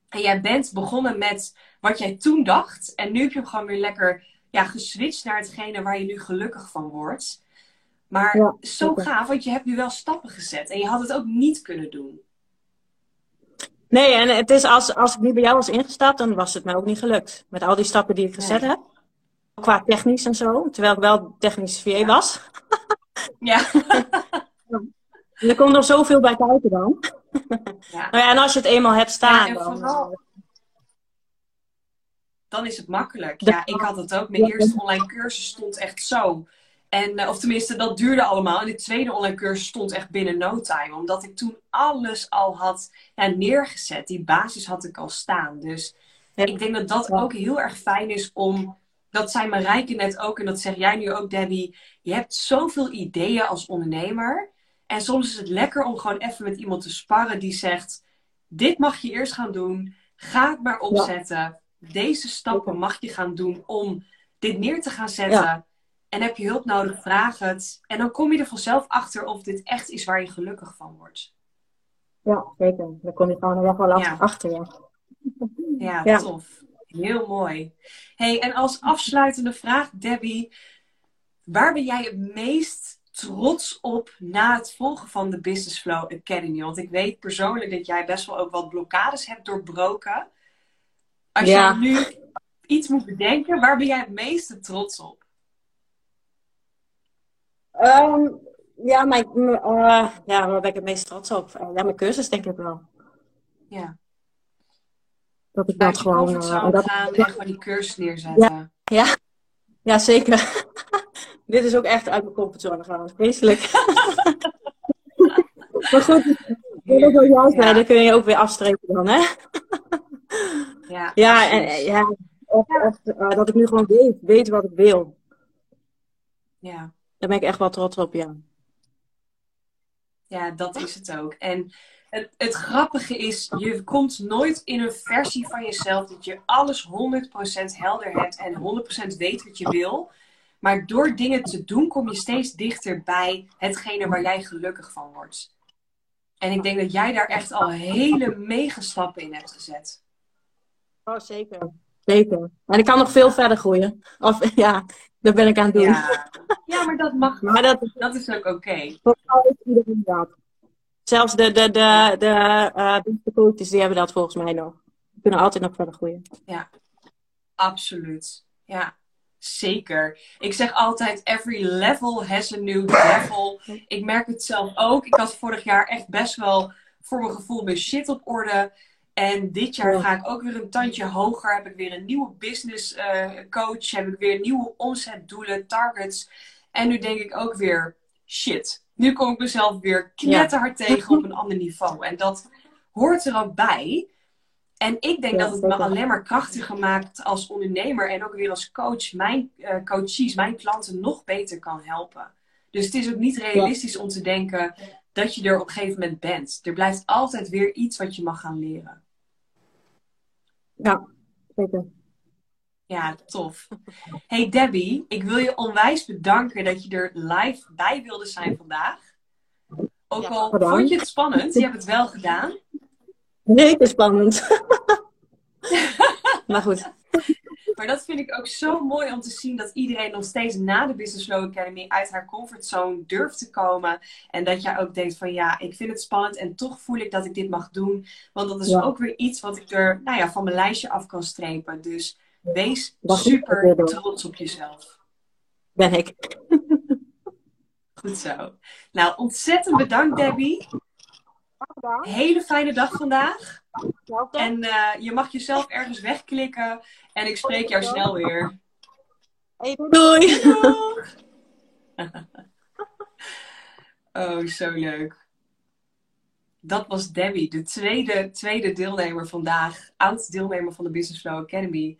En jij bent begonnen met wat jij toen dacht. En nu heb je hem gewoon weer lekker ja, geswitcht naar hetgene waar je nu gelukkig van wordt. Maar zo gaaf, want je hebt nu wel stappen gezet. En je had het ook niet kunnen doen. Nee, en het is als, als ik niet bij jou was ingestapt, dan was het mij ook niet gelukt. Met al die stappen die ik gezet heb. Qua technisch en zo. Terwijl ik wel technisch VA was. Ja. er komt nog zoveel bij kijken dan. Ja. nou ja, en als je het eenmaal hebt staan, dan... Vooral, eh, dan is het makkelijk. Ja, ik had het ook. Mijn eerste online cursus stond echt zo. En, eh, of tenminste, dat duurde allemaal. En de tweede online cursus stond echt binnen no time. Omdat ik toen alles al had ja, neergezet. Die basis had ik al staan. Dus ik denk dat dat ook heel erg fijn is om... Dat zei Marijke net ook en dat zeg jij nu ook, Debbie. Je hebt zoveel ideeën als ondernemer. En soms is het lekker om gewoon even met iemand te sparren die zegt... Dit mag je eerst gaan doen. Ga het maar opzetten. Deze stappen mag je gaan doen om dit neer te gaan zetten. En heb je hulp nodig, vraag het. En dan kom je er vanzelf achter of dit echt is waar je gelukkig van wordt. Ja, zeker. Dan kom je gewoon er wel ja. achter. Ja. Ja, ja, tof. Heel mooi. Hey, en als afsluitende vraag, Debbie, waar ben jij het meest trots op na het volgen van de Business Flow Academy? Want ik weet persoonlijk dat jij best wel ook wat blokkades hebt doorbroken. Als je nu iets moet bedenken, waar ben jij het meeste trots op? Ehm, ja, mijn, uh, ja, waar ben ik het meest trots op? Uh, ja, mijn cursus denk ik wel. Ja. Dat ik dat gewoon... Uh, dat, gaan en gewoon die cursus neerzetten. Ja, ja. ja zeker. Dit is ook echt uit mijn comfortzone gaan. Vreselijk. maar goed, dat wil wel juist ja. dan kun je ook weer afstrepen dan, hè? ja, ja, en, ja of, of uh, dat ik nu gewoon weet, weet wat ik wil. Ja. Daar ben ik echt wel trots op, ja. Ja, dat is het ook. En het, het grappige is, je komt nooit in een versie van jezelf dat je alles 100% helder hebt en 100% weet wat je wil. Maar door dingen te doen kom je steeds dichter bij hetgene waar jij gelukkig van wordt. En ik denk dat jij daar echt al hele mega stappen in hebt gezet. Oh, zeker. Zeker. En ik kan nog veel verder groeien. Of ja, dat ben ik aan het doen. Ja, ja maar dat mag. Maar dat, dat is ook oké. Okay. Zelfs de, de, de, de uh, coaches, die hebben dat volgens mij nog. Die kunnen altijd nog verder groeien. Ja, absoluut. Ja, zeker. Ik zeg altijd, every level has a new level. Ik merk het zelf ook. Ik had vorig jaar echt best wel voor mijn gevoel mijn shit op orde. En dit jaar ga ik ook weer een tandje hoger. Heb ik weer een nieuwe business uh, coach. Heb ik weer nieuwe omzetdoelen, targets. En nu denk ik ook weer, shit. Nu kom ik mezelf weer knetterhard tegen op een ander niveau. En dat hoort er ook bij. En ik denk dat het me alleen maar krachtiger maakt als ondernemer. En ook weer als coach mijn uh, coaches, mijn klanten nog beter kan helpen. Dus het is ook niet realistisch om te denken dat je er op een gegeven moment bent. Er blijft altijd weer iets wat je mag gaan leren. Ja, zeker. Ja, tof. Hey Debbie, ik wil je onwijs bedanken dat je er live bij wilde zijn vandaag. Ook al vond je het spannend, je hebt het wel gedaan. Nee, het is spannend. maar goed. Maar dat vind ik ook zo mooi om te zien dat iedereen nog steeds na de Business Flow Academy uit haar comfortzone durft te komen. En dat jij ook denkt van ja, ik vind het spannend en toch voel ik dat ik dit mag doen. Want dat is ook weer iets wat ik er nou ja, van mijn lijstje af kan strepen. Dus wees super trots op jezelf. Ben ik. Goed zo. Nou, ontzettend bedankt Debbie. Hele fijne dag vandaag. En uh, je mag jezelf ergens wegklikken. En ik spreek jou snel weer. Hey, doei. oh, zo leuk. Dat was Debbie, de tweede, tweede deelnemer vandaag. Oud deelnemer van de Business Flow Academy.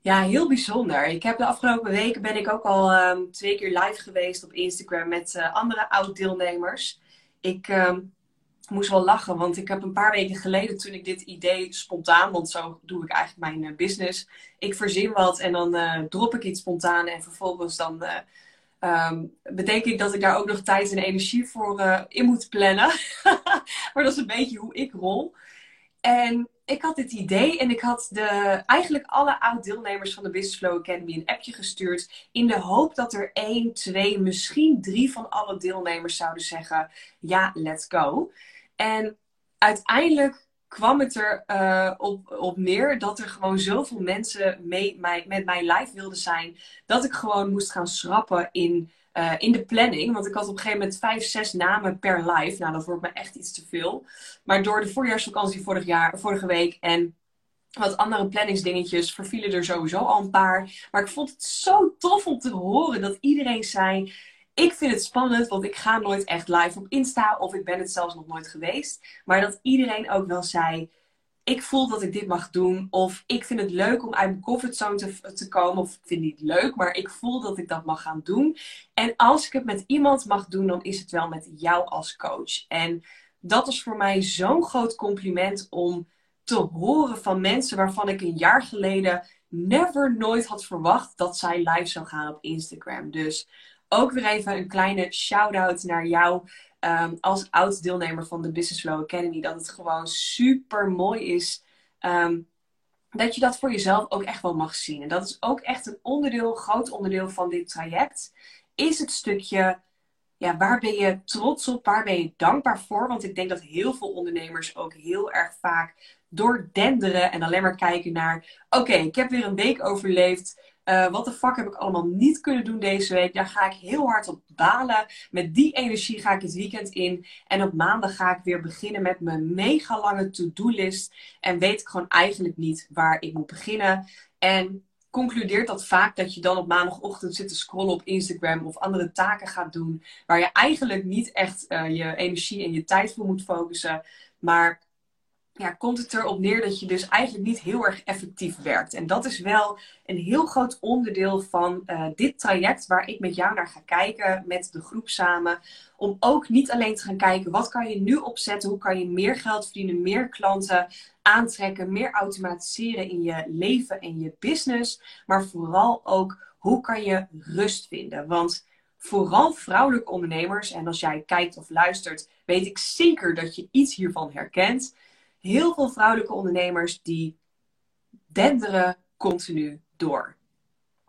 Ja, heel bijzonder. Ik heb de afgelopen weken ben ik ook al um, twee keer live geweest op Instagram met uh, andere oud deelnemers. Ik um, moest wel lachen, want ik heb een paar weken geleden toen ik dit idee spontaan, want zo doe ik eigenlijk mijn uh, business. Ik verzin wat en dan uh, drop ik iets spontaan en vervolgens dan uh, betekent ik dat ik daar ook nog tijd en energie voor in moet plannen. maar dat is een beetje hoe ik rol. En ik had dit idee en ik had de, eigenlijk alle oud-deelnemers van de Business Flow Academy een appje gestuurd. In de hoop dat er één, twee, misschien drie van alle deelnemers zouden zeggen: Ja, let's go. En uiteindelijk kwam het er uh, op, op neer dat er gewoon zoveel mensen mee, mij, met mij live wilden zijn. Dat ik gewoon moest gaan schrappen in, uh, in de planning. Want ik had op een gegeven moment vijf, zes namen per live. Nou, dat wordt me echt iets te veel. Maar door de voorjaarsvakantie vorig jaar, vorige week en wat andere planningsdingetjes vervielen er sowieso al een paar. Maar ik vond het zo tof om te horen dat iedereen zei ik vind het spannend, want ik ga nooit echt live op Insta of ik ben het zelfs nog nooit geweest. Maar dat iedereen ook wel zei: ik voel dat ik dit mag doen. Of ik vind het leuk om uit mijn comfortzone te, te komen. Of ik vind het niet leuk, maar ik voel dat ik dat mag gaan doen. En als ik het met iemand mag doen, dan is het wel met jou als coach. En dat is voor mij zo'n groot compliment om te horen van mensen waarvan ik een jaar geleden never nooit had verwacht dat zij live zou gaan op Instagram. Dus ook weer even een kleine shout-out naar jou um, als oud deelnemer van de Business Flow Academy. Dat het gewoon super mooi is. Um, dat je dat voor jezelf ook echt wel mag zien. En dat is ook echt een onderdeel, groot onderdeel van dit traject. Is het stukje, ja, waar ben je trots op? Waar ben je dankbaar voor? Want ik denk dat heel veel ondernemers ook heel erg vaak doordenderen en alleen maar kijken naar: oké, ik heb weer een week overleefd. Uh, wat de fuck heb ik allemaal niet kunnen doen deze week? Daar ga ik heel hard op balen. Met die energie ga ik het weekend in. En op maandag ga ik weer beginnen met mijn mega lange to-do-list. En weet ik gewoon eigenlijk niet waar ik moet beginnen. En concludeert dat vaak dat je dan op maandagochtend zit te scrollen op Instagram of andere taken gaat doen. Waar je eigenlijk niet echt uh, je energie en je tijd voor moet focussen. Maar ja, komt het erop neer dat je dus eigenlijk niet heel erg effectief werkt. En dat is wel een heel groot onderdeel van uh, dit traject waar ik met jou naar ga kijken, met de groep samen. Om ook niet alleen te gaan kijken, wat kan je nu opzetten? Hoe kan je meer geld verdienen, meer klanten aantrekken, meer automatiseren in je leven en je business. Maar vooral ook, hoe kan je rust vinden? Want vooral vrouwelijke ondernemers, en als jij kijkt of luistert, weet ik zeker dat je iets hiervan herkent heel veel vrouwelijke ondernemers die denderen continu door.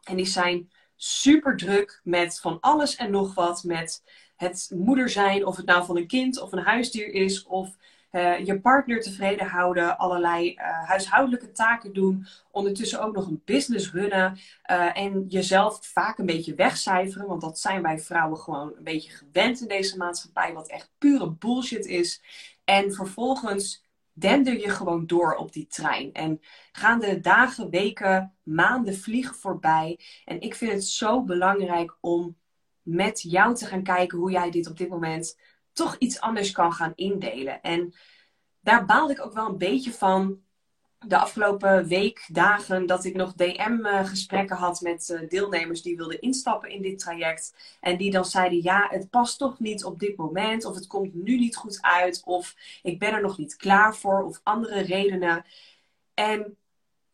En die zijn super druk met van alles en nog wat. Met het moeder zijn, of het nou van een kind of een huisdier is, of uh, je partner tevreden houden, allerlei uh, huishoudelijke taken doen, ondertussen ook nog een business runnen uh, en jezelf vaak een beetje wegcijferen, want dat zijn wij vrouwen gewoon een beetje gewend in deze maatschappij, wat echt pure bullshit is. En vervolgens dender je gewoon door op die trein. En gaan de dagen, weken, maanden vliegen voorbij. En ik vind het zo belangrijk om met jou te gaan kijken hoe jij dit op dit moment toch iets anders kan gaan indelen. En daar baalde ik ook wel een beetje van de afgelopen week, dagen, dat ik nog DM-gesprekken had met eh, deelnemers die wilden instappen in dit traject. En die dan zeiden: Ja, het past toch niet op dit moment, of het komt nu niet goed uit, of ik ben er nog niet klaar voor, of andere redenen. En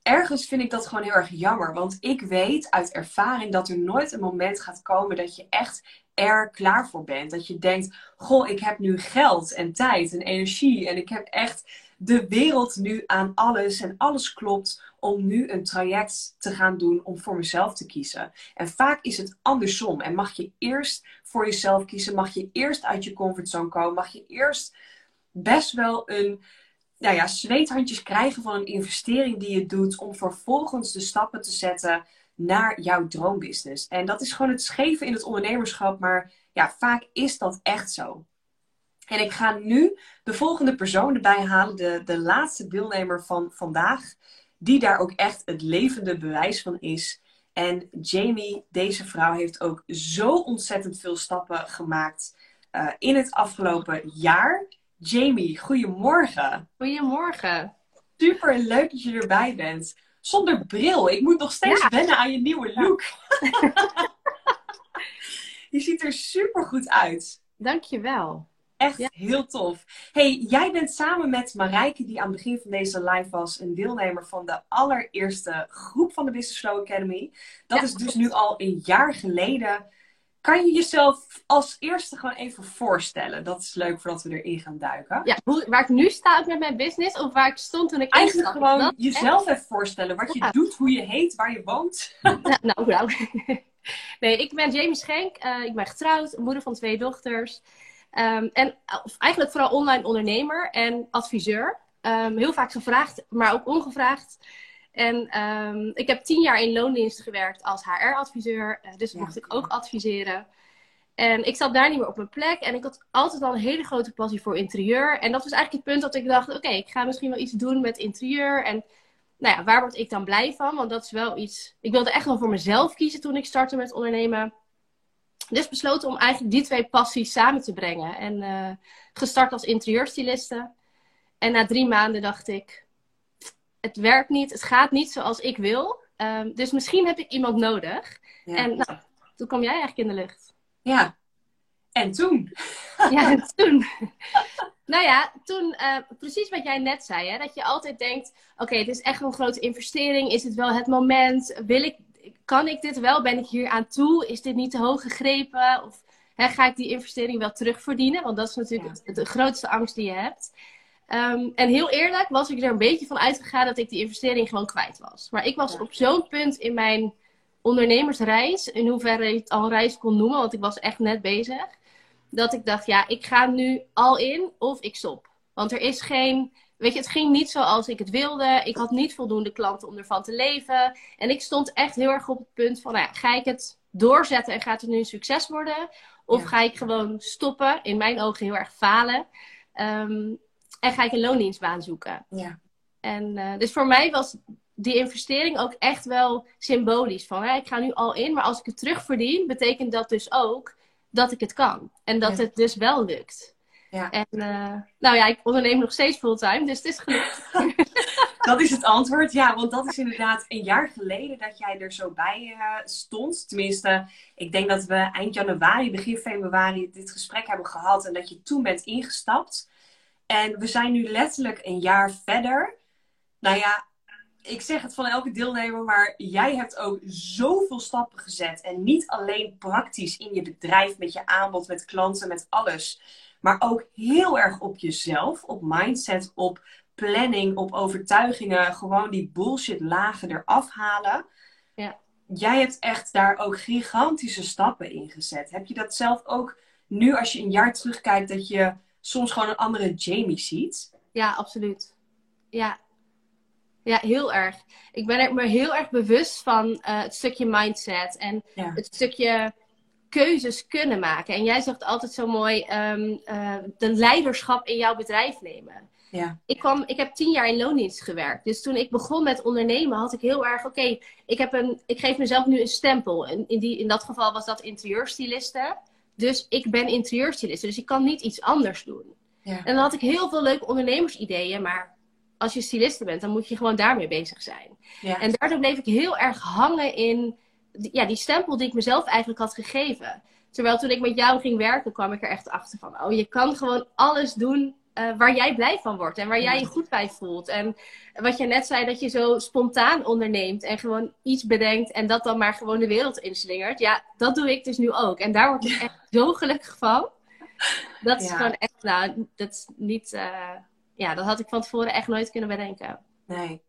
ergens vind ik dat gewoon heel erg jammer, want ik weet uit ervaring dat er nooit een moment gaat komen dat je echt er klaar voor bent. Dat je denkt: Goh, ik heb nu geld en tijd en energie en ik heb echt de wereld nu aan alles en alles klopt om nu een traject te gaan doen om voor mezelf te kiezen. En vaak is het andersom. En mag je eerst voor jezelf kiezen, mag je eerst uit je comfortzone komen, mag je eerst best wel een nou ja, zweethandjes krijgen van een investering die je doet om vervolgens de stappen te zetten naar jouw droombusiness. En dat is gewoon het scheve in het ondernemerschap, maar ja, vaak is dat echt zo. En ik ga nu de volgende persoon erbij halen, de, de laatste deelnemer van vandaag, die daar ook echt het levende bewijs van is. En Jamie, deze vrouw, heeft ook zo ontzettend veel stappen gemaakt uh, in het afgelopen jaar. Jamie, goedemorgen. Goedemorgen. Super leuk dat je erbij bent. Zonder bril. Ik moet nog steeds ja. wennen aan je nieuwe look. je ziet er super goed uit. Dankjewel. Echt heel tof. Hey, jij bent samen met Marijke, die aan het begin van deze live was, een deelnemer van de allereerste groep van de Business Flow Academy. Dat is dus nu al een jaar geleden. Kan je jezelf als eerste gewoon even voorstellen? Dat is leuk voordat we erin gaan duiken. Ja, waar ik nu sta met mijn business of waar ik stond toen ik Eigenlijk gewoon jezelf even voorstellen. Wat je doet, hoe je heet, waar je woont. nou, nou. Nee, ik ben Jamie Schenk. Uh, ik ben getrouwd, moeder van twee dochters. Um, en eigenlijk vooral online ondernemer en adviseur. Um, heel vaak gevraagd, maar ook ongevraagd. En um, ik heb tien jaar in loondienst gewerkt als HR-adviseur. Uh, dus mocht ik ook adviseren. En ik zat daar niet meer op mijn plek. En ik had altijd al een hele grote passie voor interieur. En dat was eigenlijk het punt dat ik dacht: oké, ik ga misschien wel iets doen met interieur. En nou ja, waar word ik dan blij van? Want dat is wel iets. Ik wilde echt wel voor mezelf kiezen toen ik startte met ondernemen. Dus besloten om eigenlijk die twee passies samen te brengen. En uh, gestart als interieurstyliste. En na drie maanden dacht ik, het werkt niet, het gaat niet zoals ik wil. Um, dus misschien heb ik iemand nodig. En nou, toen kwam jij eigenlijk in de lucht. Ja, en toen? ja, en toen. nou ja, toen uh, precies wat jij net zei. Hè? Dat je altijd denkt, oké, het is echt een grote investering. Is het wel het moment? Wil ik kan ik dit wel? Ben ik hier aan toe? Is dit niet te hoog gegrepen? Of hè, ga ik die investering wel terugverdienen? Want dat is natuurlijk de grootste angst die je hebt. Ehm, en heel eerlijk was ik er een beetje van uitgegaan dat ik die investering gewoon kwijt was. Maar ik was op zo'n punt in mijn ondernemersreis, in hoeverre je het al reis kon noemen, want ik was echt net bezig, dat ik dacht, ja, ik ga nu al in of ik stop. Want er is geen, weet je, het ging niet zoals ik het wilde. Ik had niet voldoende klanten om ervan te leven. En ik stond echt heel erg op het punt van, nou ja, ga ik het doorzetten en gaat het nu een succes worden? Of ga ik gewoon stoppen, in mijn ogen heel erg falen? Ehm, en ga ik een loondienstbaan zoeken? Ja. En uh, dus voor mij was die investering ook echt wel symbolisch. Van hè, ik ga nu al in, maar als ik het terugverdien, betekent dat dus ook dat ik het kan. En dat het dus wel lukt. Ja. En uh, nou ja, ik onderneem nog steeds fulltime, dus het is gelukt. dat is het antwoord, ja. Want dat is inderdaad een jaar geleden dat jij er zo bij uh, stond. Tenminste, ik denk dat we eind januari, begin februari dit gesprek hebben gehad. En dat je toen bent ingestapt. En we zijn nu letterlijk een jaar verder. Nou ja, ik zeg het van elke deelnemer, maar jij hebt ook zoveel stappen gezet. En niet alleen praktisch in je bedrijf, met je aanbod, met klanten, met alles. Maar ook heel erg op jezelf, op mindset, op planning, op overtuigingen. Gewoon die bullshit lagen eraf halen. Ja. Jij hebt echt daar ook gigantische stappen in gezet. Heb je dat zelf ook nu, als je een jaar terugkijkt, dat je soms gewoon een andere Jamie ziet? Ja, absoluut. Ja, ja, heel erg. Ik ben er me heel erg bewust van uh, het stukje mindset en het stukje keuzes kunnen maken. En jij zegt altijd zo mooi, um, uh, de leiderschap in jouw bedrijf nemen. Ja. Ik, kwam, ik heb tien jaar in loondienst gewerkt. Dus toen ik begon met ondernemen, had ik heel erg, oké, ik ik, een, ik geef mezelf nu een stempel. En in, die, in dat geval was dat interieurstyliste. Dus ik ben interieurstyliste, dus ik kan niet iets anders doen. Ja. En dan had ik heel veel leuke ondernemersideeën, maar als je styliste bent, dan moet je gewoon daarmee bezig zijn. Ja. En daardoor bleef ik heel erg hangen in ja, die stempel die ik mezelf eigenlijk had gegeven. Terwijl toen ik met jou ging werken, kwam ik er echt achter van: oh, je kan gewoon alles doen uh, waar jij blij van wordt en waar jij je goed bij voelt. En wat je net zei, dat je zo spontaan onderneemt en gewoon iets bedenkt en dat dan maar gewoon de wereld inslingert. Ja, dat doe ik dus nu ook. En daar word ik echt zo gelukkig van. Dat is gewoon echt, nou, dat is niet. Uh, ja, dat had ik van tevoren echt nooit kunnen bedenken. Nee.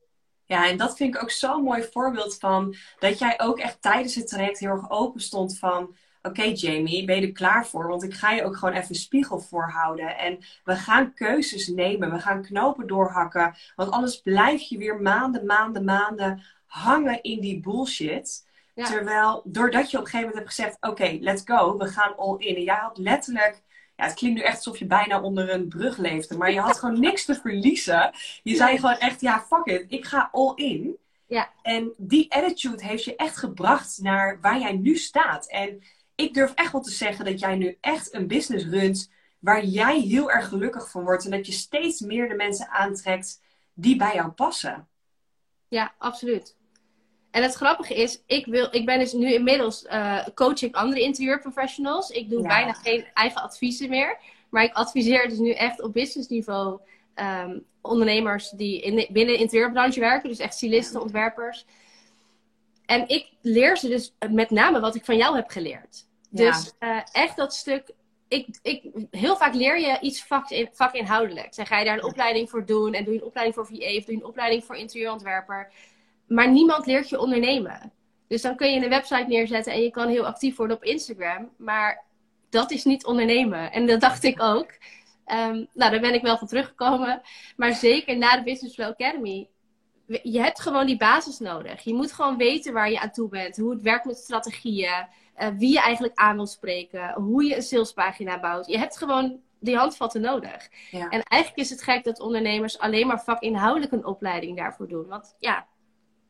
Ja, en dat vind ik ook zo'n mooi voorbeeld van dat jij ook echt tijdens het traject heel erg open stond van oké Jamie, ben je er klaar voor? Want ik ga je ook gewoon even spiegel voorhouden. En we gaan keuzes nemen. We gaan knopen doorhakken. Want anders blijf je weer maanden, maanden, maanden hangen in die bullshit. Terwijl, doordat je op een gegeven moment hebt gezegd... Oké, let's go. We gaan all in. En jij had letterlijk ja, het klinkt nu echt alsof je bijna onder een brug leefde. Maar je had gewoon niks te verliezen. Je zei gewoon echt, ja, fuck it. Ik ga all in. Ja. En die attitude heeft je echt gebracht naar waar jij nu staat. En ik durf echt wel te zeggen dat jij nu echt een business runt waar jij heel erg gelukkig van wordt. En dat je steeds meer de mensen aantrekt die bij jou passen. Ja, absoluut. En het grappige is, ik, wil, ik ben dus nu inmiddels uh, coaching andere interieurprofessionals. Ik doe bijna geen eigen adviezen meer. Maar ik adviseer dus nu echt op businessniveau um, ondernemers die in binnen de interieurbranche werken. Dus echt stylisten, ontwerpers. En ik leer ze dus met name wat ik van jou heb geleerd. Dus uh, echt dat stuk ik, ik, heel vaak leer je iets vak, vakinhoudelijk. Dan ga je daar een opleiding voor doen. En doe je een opleiding voor VA of doe je een opleiding voor interieurontwerper. Maar niemand leert je ondernemen. Dus dan kun je een website neerzetten en je kan heel actief worden op Instagram. Maar dat is niet ondernemen. En dat dacht ik ook. Um, nou, daar ben ik wel van teruggekomen. Maar zeker na de Business Flow Academy. Je hebt gewoon die basis nodig. Je moet gewoon weten waar je aan toe bent. Hoe het werkt met strategieën. Uh, wie je eigenlijk aan wil spreken. Hoe je een salespagina bouwt. Je hebt gewoon die handvatten nodig. Ja. En eigenlijk is het gek dat ondernemers alleen maar vakinhoudelijk een opleiding daarvoor doen. Want ja,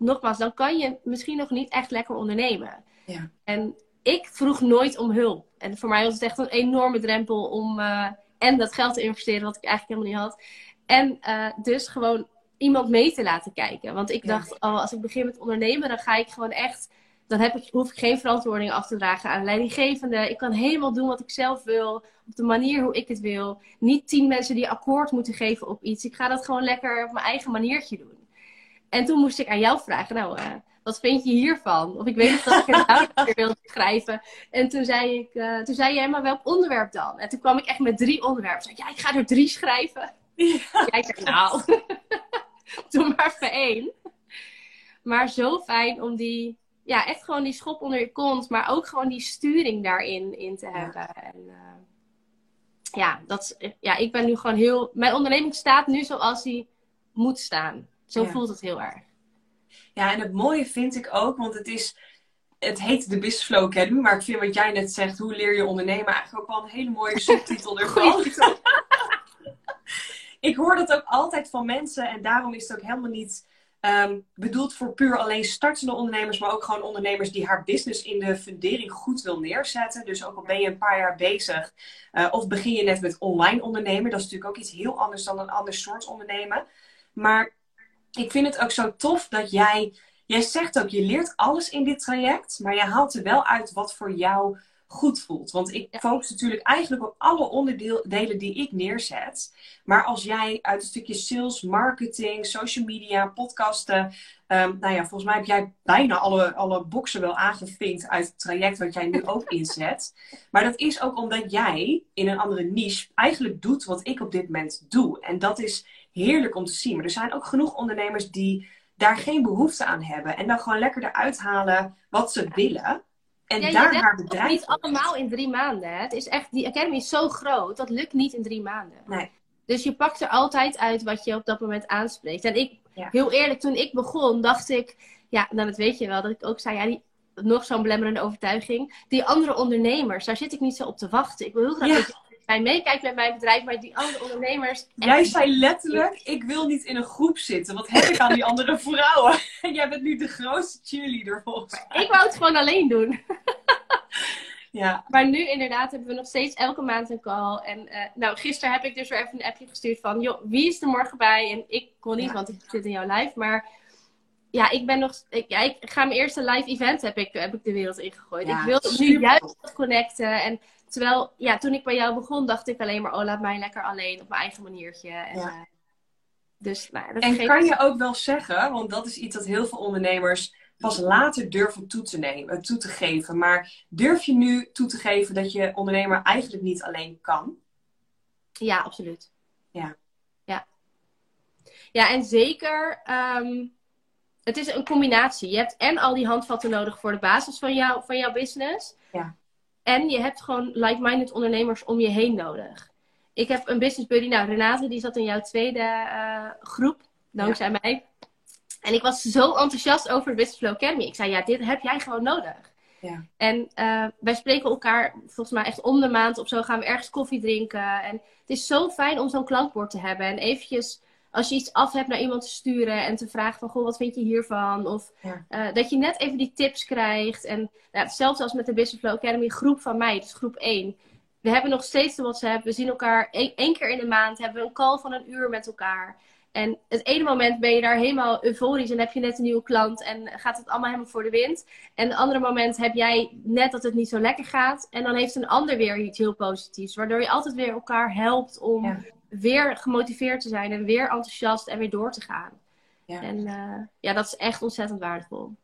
nogmaals, dan kan je misschien nog niet echt lekker ondernemen. Ja. En ik vroeg nooit om hulp. En voor mij was het echt een enorme drempel om uh, en dat geld te investeren, wat ik eigenlijk helemaal niet had. En uh, dus gewoon iemand mee te laten kijken. Want ik dacht, oh, als ik begin met ondernemen, dan ga ik gewoon echt. Dan heb ik, hoef ik geen verantwoording af te dragen aan leidinggevende. Ik kan helemaal doen wat ik zelf wil. Op de manier hoe ik het wil. Niet tien mensen die akkoord moeten geven op iets. Ik ga dat gewoon lekker op mijn eigen maniertje doen. En toen moest ik aan jou vragen, nou, uh, wat vind je hiervan? Of ik weet niet dat ik een audio wilde schrijven. En toen zei, ik, uh, toen zei jij, maar welk onderwerp dan? En toen kwam ik echt met drie onderwerpen. Zei, ja, ik ga er drie schrijven. Jij zegt, nou, doe maar even één. Maar zo fijn om die, ja, echt gewoon die schop onder je kont, maar ook gewoon die sturing daarin in te hebben. En, uh, ja, dat, ja, ik ben nu gewoon heel. Mijn onderneming staat nu zoals die moet staan. Zo voelt het heel erg. Ja, en het mooie vind ik ook, want het is. Het heet de Business Flow Academy, maar ik vind wat jij net zegt, hoe leer je ondernemen, eigenlijk ook wel een hele mooie subtitel ervan. ik hoor dat ook altijd van mensen en daarom is het ook helemaal niet um, bedoeld voor puur alleen startende ondernemers, maar ook gewoon ondernemers die haar business in de fundering goed wil neerzetten. Dus ook al ben je een paar jaar bezig uh, of begin je net met online ondernemen, dat is natuurlijk ook iets heel anders dan een ander soort ondernemen. Maar ik vind het ook zo tof dat jij, jij zegt ook, je leert alles in dit traject, maar je haalt er wel uit wat voor jou goed voelt. Want ik focus natuurlijk eigenlijk op alle onderdelen die ik neerzet. Maar als jij uit een stukje sales, marketing, social media, podcasten. Um, nou ja, volgens mij heb jij bijna alle, alle boxen wel aangevinkt uit het traject wat jij nu ook inzet. Maar dat is ook omdat jij in een andere niche eigenlijk doet wat ik op dit moment doe. En dat is heerlijk om te zien. Maar er zijn ook genoeg ondernemers die daar geen behoefte aan hebben. En dan gewoon lekker eruit halen wat ze willen. En ja, daar haar bedrijf. Niet allemaal in drie maanden. Hè? Het is echt, die Academy is zo groot, dat lukt niet in drie maanden. Nee. Dus je pakt er altijd uit wat je op dat moment aanspreekt. En ik, heel eerlijk, toen ik begon, dacht ik, ja, nou dat weet je wel, dat ik ook zei, ja, die, nog zo'n belemmerende overtuiging. Die andere ondernemers, daar zit ik niet zo op te wachten. Ik wil heel graag dat mij meekijkt met mijn bedrijf, maar die andere ondernemers. Jij zei letterlijk: ik wil niet in een groep zitten. Wat heb ik aan die andere vrouwen? En jij bent nu de grootste cheerleader volgens mij. Ik wou het gewoon alleen doen. Ja. Maar nu inderdaad hebben we nog steeds elke maand een call. En uh, nou, gisteren heb ik dus weer even een appje gestuurd van, joh, wie is er morgen bij? En ik kon niet, want ik zit in jouw live. Maar ja, ik ben nog. Ik, ja, ik ga mijn eerste live event heb ik, heb ik de wereld ingegooid. ik wil nu juist connecten. En Terwijl, ja, toen ik bij jou begon, dacht ik alleen maar, oh, laat mij lekker alleen op mijn eigen maniertje. En, ja. uh, dus, nou, dat en kan je ook wel zeggen, want dat is iets dat heel veel ondernemers pas later durven toe te nemen, toe te geven. Maar durf je nu toe te geven dat je ondernemer eigenlijk niet alleen kan? Ja, absoluut. Ja. Ja, ja en zeker, um, het is een combinatie. Je hebt en al die handvatten nodig voor de basis van, jou, van jouw business. Ja. En je hebt gewoon like-minded ondernemers om je heen nodig. Ik heb een business buddy, nou Renate, die zat in jouw tweede uh, groep, dankzij mij. En ik was zo enthousiast over de Business Flow Academy. Ik zei, ja, dit heb jij gewoon nodig. Ja. En uh, wij spreken elkaar volgens mij echt om de maand of zo gaan we ergens koffie drinken. En het is zo fijn om zo'n klankbord te hebben. En eventjes als je iets af hebt naar iemand te sturen en te vragen van, goh, wat vind je hiervan? Of uh, dat je net even die tips krijgt. En nou, hetzelfde als met de Business Flow Academy, groep van mij, dus groep 1. We hebben nog steeds de WhatsApp. We zien elkaar één keer in de maand. Hebben we een call van een uur met elkaar. En het ene moment ben je daar helemaal euforisch en heb je net een nieuwe klant en gaat het allemaal helemaal voor de wind. En het andere moment heb jij net dat het niet zo lekker gaat. En dan heeft een ander weer iets heel positiefs. Waardoor je altijd weer elkaar helpt om weer gemotiveerd te zijn en weer enthousiast en weer door te gaan. Ja. En uh, ja, dat is echt ontzettend waardevol.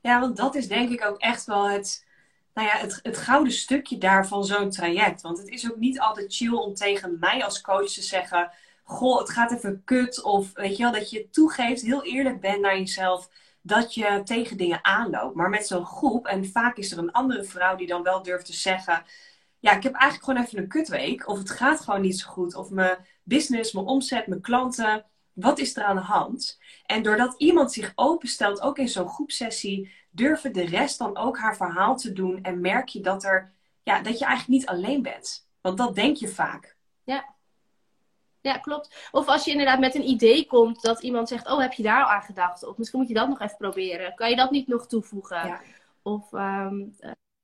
Ja, want dat is denk ik ook echt wel het, nou ja, het, het gouden stukje daar van zo'n traject. Want het is ook niet altijd chill om tegen mij als coach te zeggen: Goh, het gaat even kut. Of weet je wel, dat je toegeeft, heel eerlijk bent naar jezelf. Dat je tegen dingen aanloopt. Maar met zo'n groep, en vaak is er een andere vrouw die dan wel durft te zeggen: ja, ik heb eigenlijk gewoon even een kutweek. Of het gaat gewoon niet zo goed. Of mijn business, mijn omzet, mijn klanten. Wat is er aan de hand? En doordat iemand zich openstelt, ook in zo'n groepsessie, durven de rest dan ook haar verhaal te doen. En merk je dat, er, ja, dat je eigenlijk niet alleen bent. Want dat denk je vaak. Ja. Ja, klopt. Of als je inderdaad met een idee komt dat iemand zegt: Oh, heb je daar al aan gedacht? Of misschien moet je dat nog even proberen. Kan je dat niet nog toevoegen? Ja. Of um,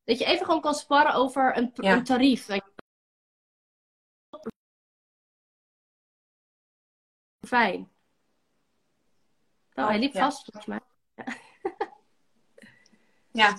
dat je even gewoon kan sparren over een, een tarief. Fijn. Oh, hij liep vast volgens mij. Ja. ja.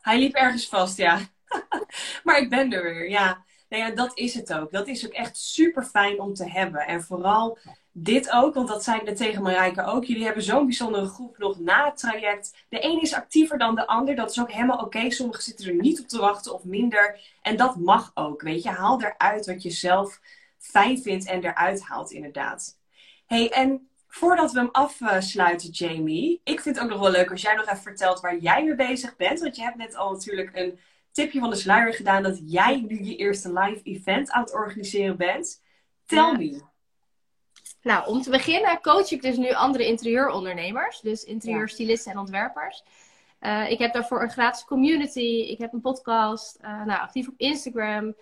hij liep ergens vast, ja. maar ik ben er weer, ja. Nou ja, dat is het ook. Dat is ook echt super fijn om te hebben. En vooral dit ook, want dat zei ik net tegen Marijke ook. Jullie hebben zo'n bijzondere groep nog na het traject. De een is actiever dan de ander. Dat is ook helemaal oké. Sommigen zitten er niet op te wachten of minder. En dat mag ook, weet je. Haal eruit wat je zelf fijn vindt en eruit haalt, inderdaad. hey, en voordat we hem afsluiten, Jamie, ik vind het ook nog wel leuk als jij nog even vertelt waar jij mee bezig bent. Want je hebt net al natuurlijk een tipje van de sluier gedaan dat jij nu je eerste live event aan het organiseren bent. Tell me. Nou, om te beginnen coach ik dus nu andere interieurondernemers. Dus interieurstylisten en ontwerpers. Uh, ik heb daarvoor een gratis community. Ik heb een podcast. Uh, nou, actief op Instagram.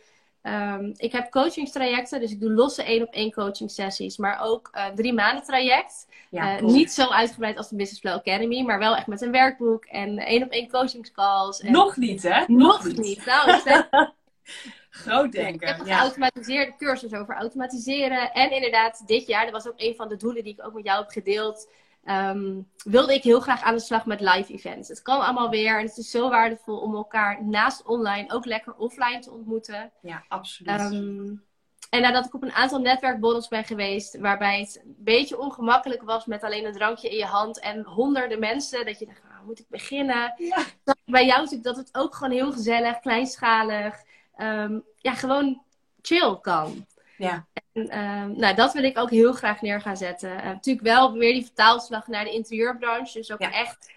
Um, ik heb coachingstrajecten, dus ik doe losse één op één coaching sessies, maar ook uh, drie maanden traject. Ja, niet zo uitgebreid als de Business Flow Academy, maar wel echt met een werkboek en één op één coachingscalls. En... Nog niet, hè? Nog, niet. niet. Nou, dus Groot denken. ik heb een geautomatiseerde cursus over automatiseren. En inderdaad, dit jaar, dat was ook een van de doelen die ik ook met jou heb gedeeld. Um, wilde ik heel graag aan de slag met live events. Het kan allemaal weer en het is zo waardevol om elkaar naast online ook lekker offline te ontmoeten. Ja, absoluut. Um, en nadat ik op een aantal netwerkborrels ben geweest, waarbij het een beetje ongemakkelijk was met alleen een drankje in je hand en honderden mensen, dat je dacht, nou, moet ik beginnen? Ja. Bij jou natuurlijk dat het ook gewoon heel gezellig, kleinschalig, um, ja, gewoon chill kan. Ja. En, uh, nou, dat wil ik ook heel graag neer gaan zetten. Uh, natuurlijk wel weer die vertaalslag naar de interieurbranche. Dus ook echt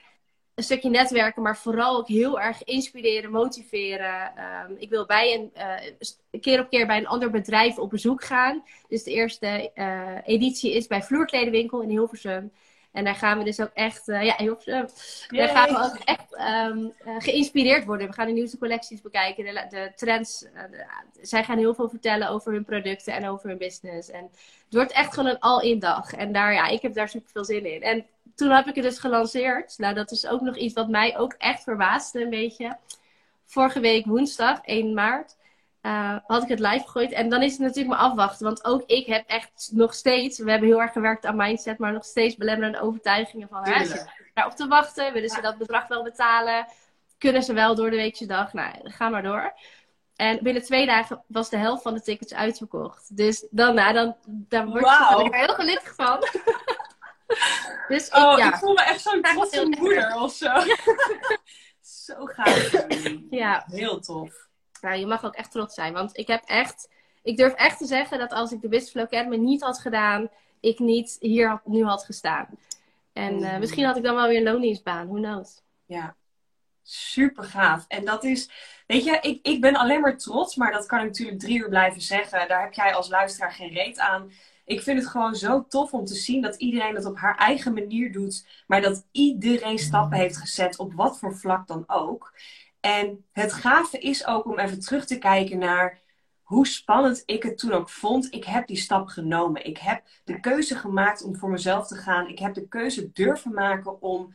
een stukje netwerken, maar vooral ook heel erg inspireren, motiveren. Um, ik wil bij een, uh, keer op keer bij een ander bedrijf op bezoek gaan. Dus de eerste uh, editie is bij Vloerkledenwinkel in Hilversum. En daar gaan we dus ook echt, uh, ja, heel, uh, daar gaan we ook echt um, uh, geïnspireerd worden. We gaan de nieuwste collecties bekijken, de, de trends. De, zij gaan heel veel vertellen over hun producten en over hun business. En het wordt echt gewoon een all-in dag. En daar, ja, ik heb daar super veel zin in. En toen heb ik het dus gelanceerd. Nou, dat is ook nog iets wat mij ook echt verbaasde een beetje. Vorige week woensdag, 1 maart uh, had ik het live gegooid. En dan is het natuurlijk maar afwachten. Want ook ik heb echt nog steeds, we hebben heel erg gewerkt aan mindset, maar nog steeds belemmerende overtuigingen van haar. Daarop te wachten, willen ze dat bedrag wel betalen? Kunnen ze wel door de weekse dag? Nou, ga maar door. En binnen twee dagen was de helft van de tickets uitverkocht. Dus dan, nou, dan, dan word je er heel gelukkig van. dus ik, oh, ja. ik voel me echt zo'n trotse moeder of zo. zo gaaf. Ja. Heel tof nou, je mag ook echt trots zijn. Want ik heb echt, ik durf echt te zeggen dat als ik de Business Flow Academy niet had gedaan, ik niet hier had, nu had gestaan. En uh, misschien had ik dan wel weer een loondienstbaan, who knows. Ja, super gaaf. En dat is, weet je, ik, ik ben alleen maar trots, maar dat kan ik natuurlijk drie uur blijven zeggen. Daar heb jij als luisteraar geen reet aan. Ik vind het gewoon zo tof om te zien dat iedereen het op haar eigen manier doet, maar dat iedereen stappen heeft gezet op wat voor vlak dan ook. En het gave is ook om even terug te kijken naar hoe spannend ik het toen ook vond. Ik heb die stap genomen. Ik heb de keuze gemaakt om voor mezelf te gaan. Ik heb de keuze durven maken om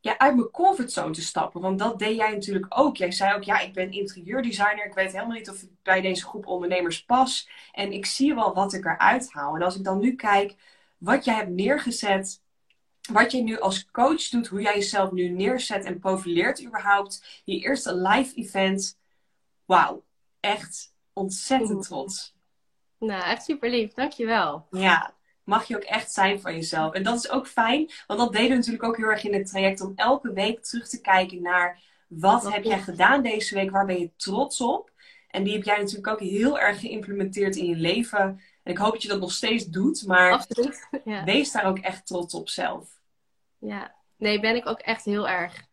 ja, uit mijn comfortzone te stappen. Want dat deed jij natuurlijk ook. Jij zei ook, ja, ik ben interieurdesigner. Ik weet helemaal niet of ik bij deze groep ondernemers pas. En ik zie wel wat ik eruit haal. En als ik dan nu kijk wat jij hebt neergezet wat je nu als coach doet, hoe jij jezelf nu neerzet en profileert überhaupt. Je eerste live event. Wauw, echt ontzettend trots. Nou, echt super lief. Dankjewel. Ja, mag je ook echt zijn van jezelf. En dat is ook fijn, want dat deden we natuurlijk ook heel erg in het traject. Om elke week terug te kijken naar wat heb jij gedaan deze week? Waar ben je trots op? En die heb jij natuurlijk ook heel erg geïmplementeerd in je leven. En ik hoop dat je dat nog steeds doet, maar Absoluut, ja. wees daar ook echt trots op zelf. Ja, nee, ben ik ook echt heel erg.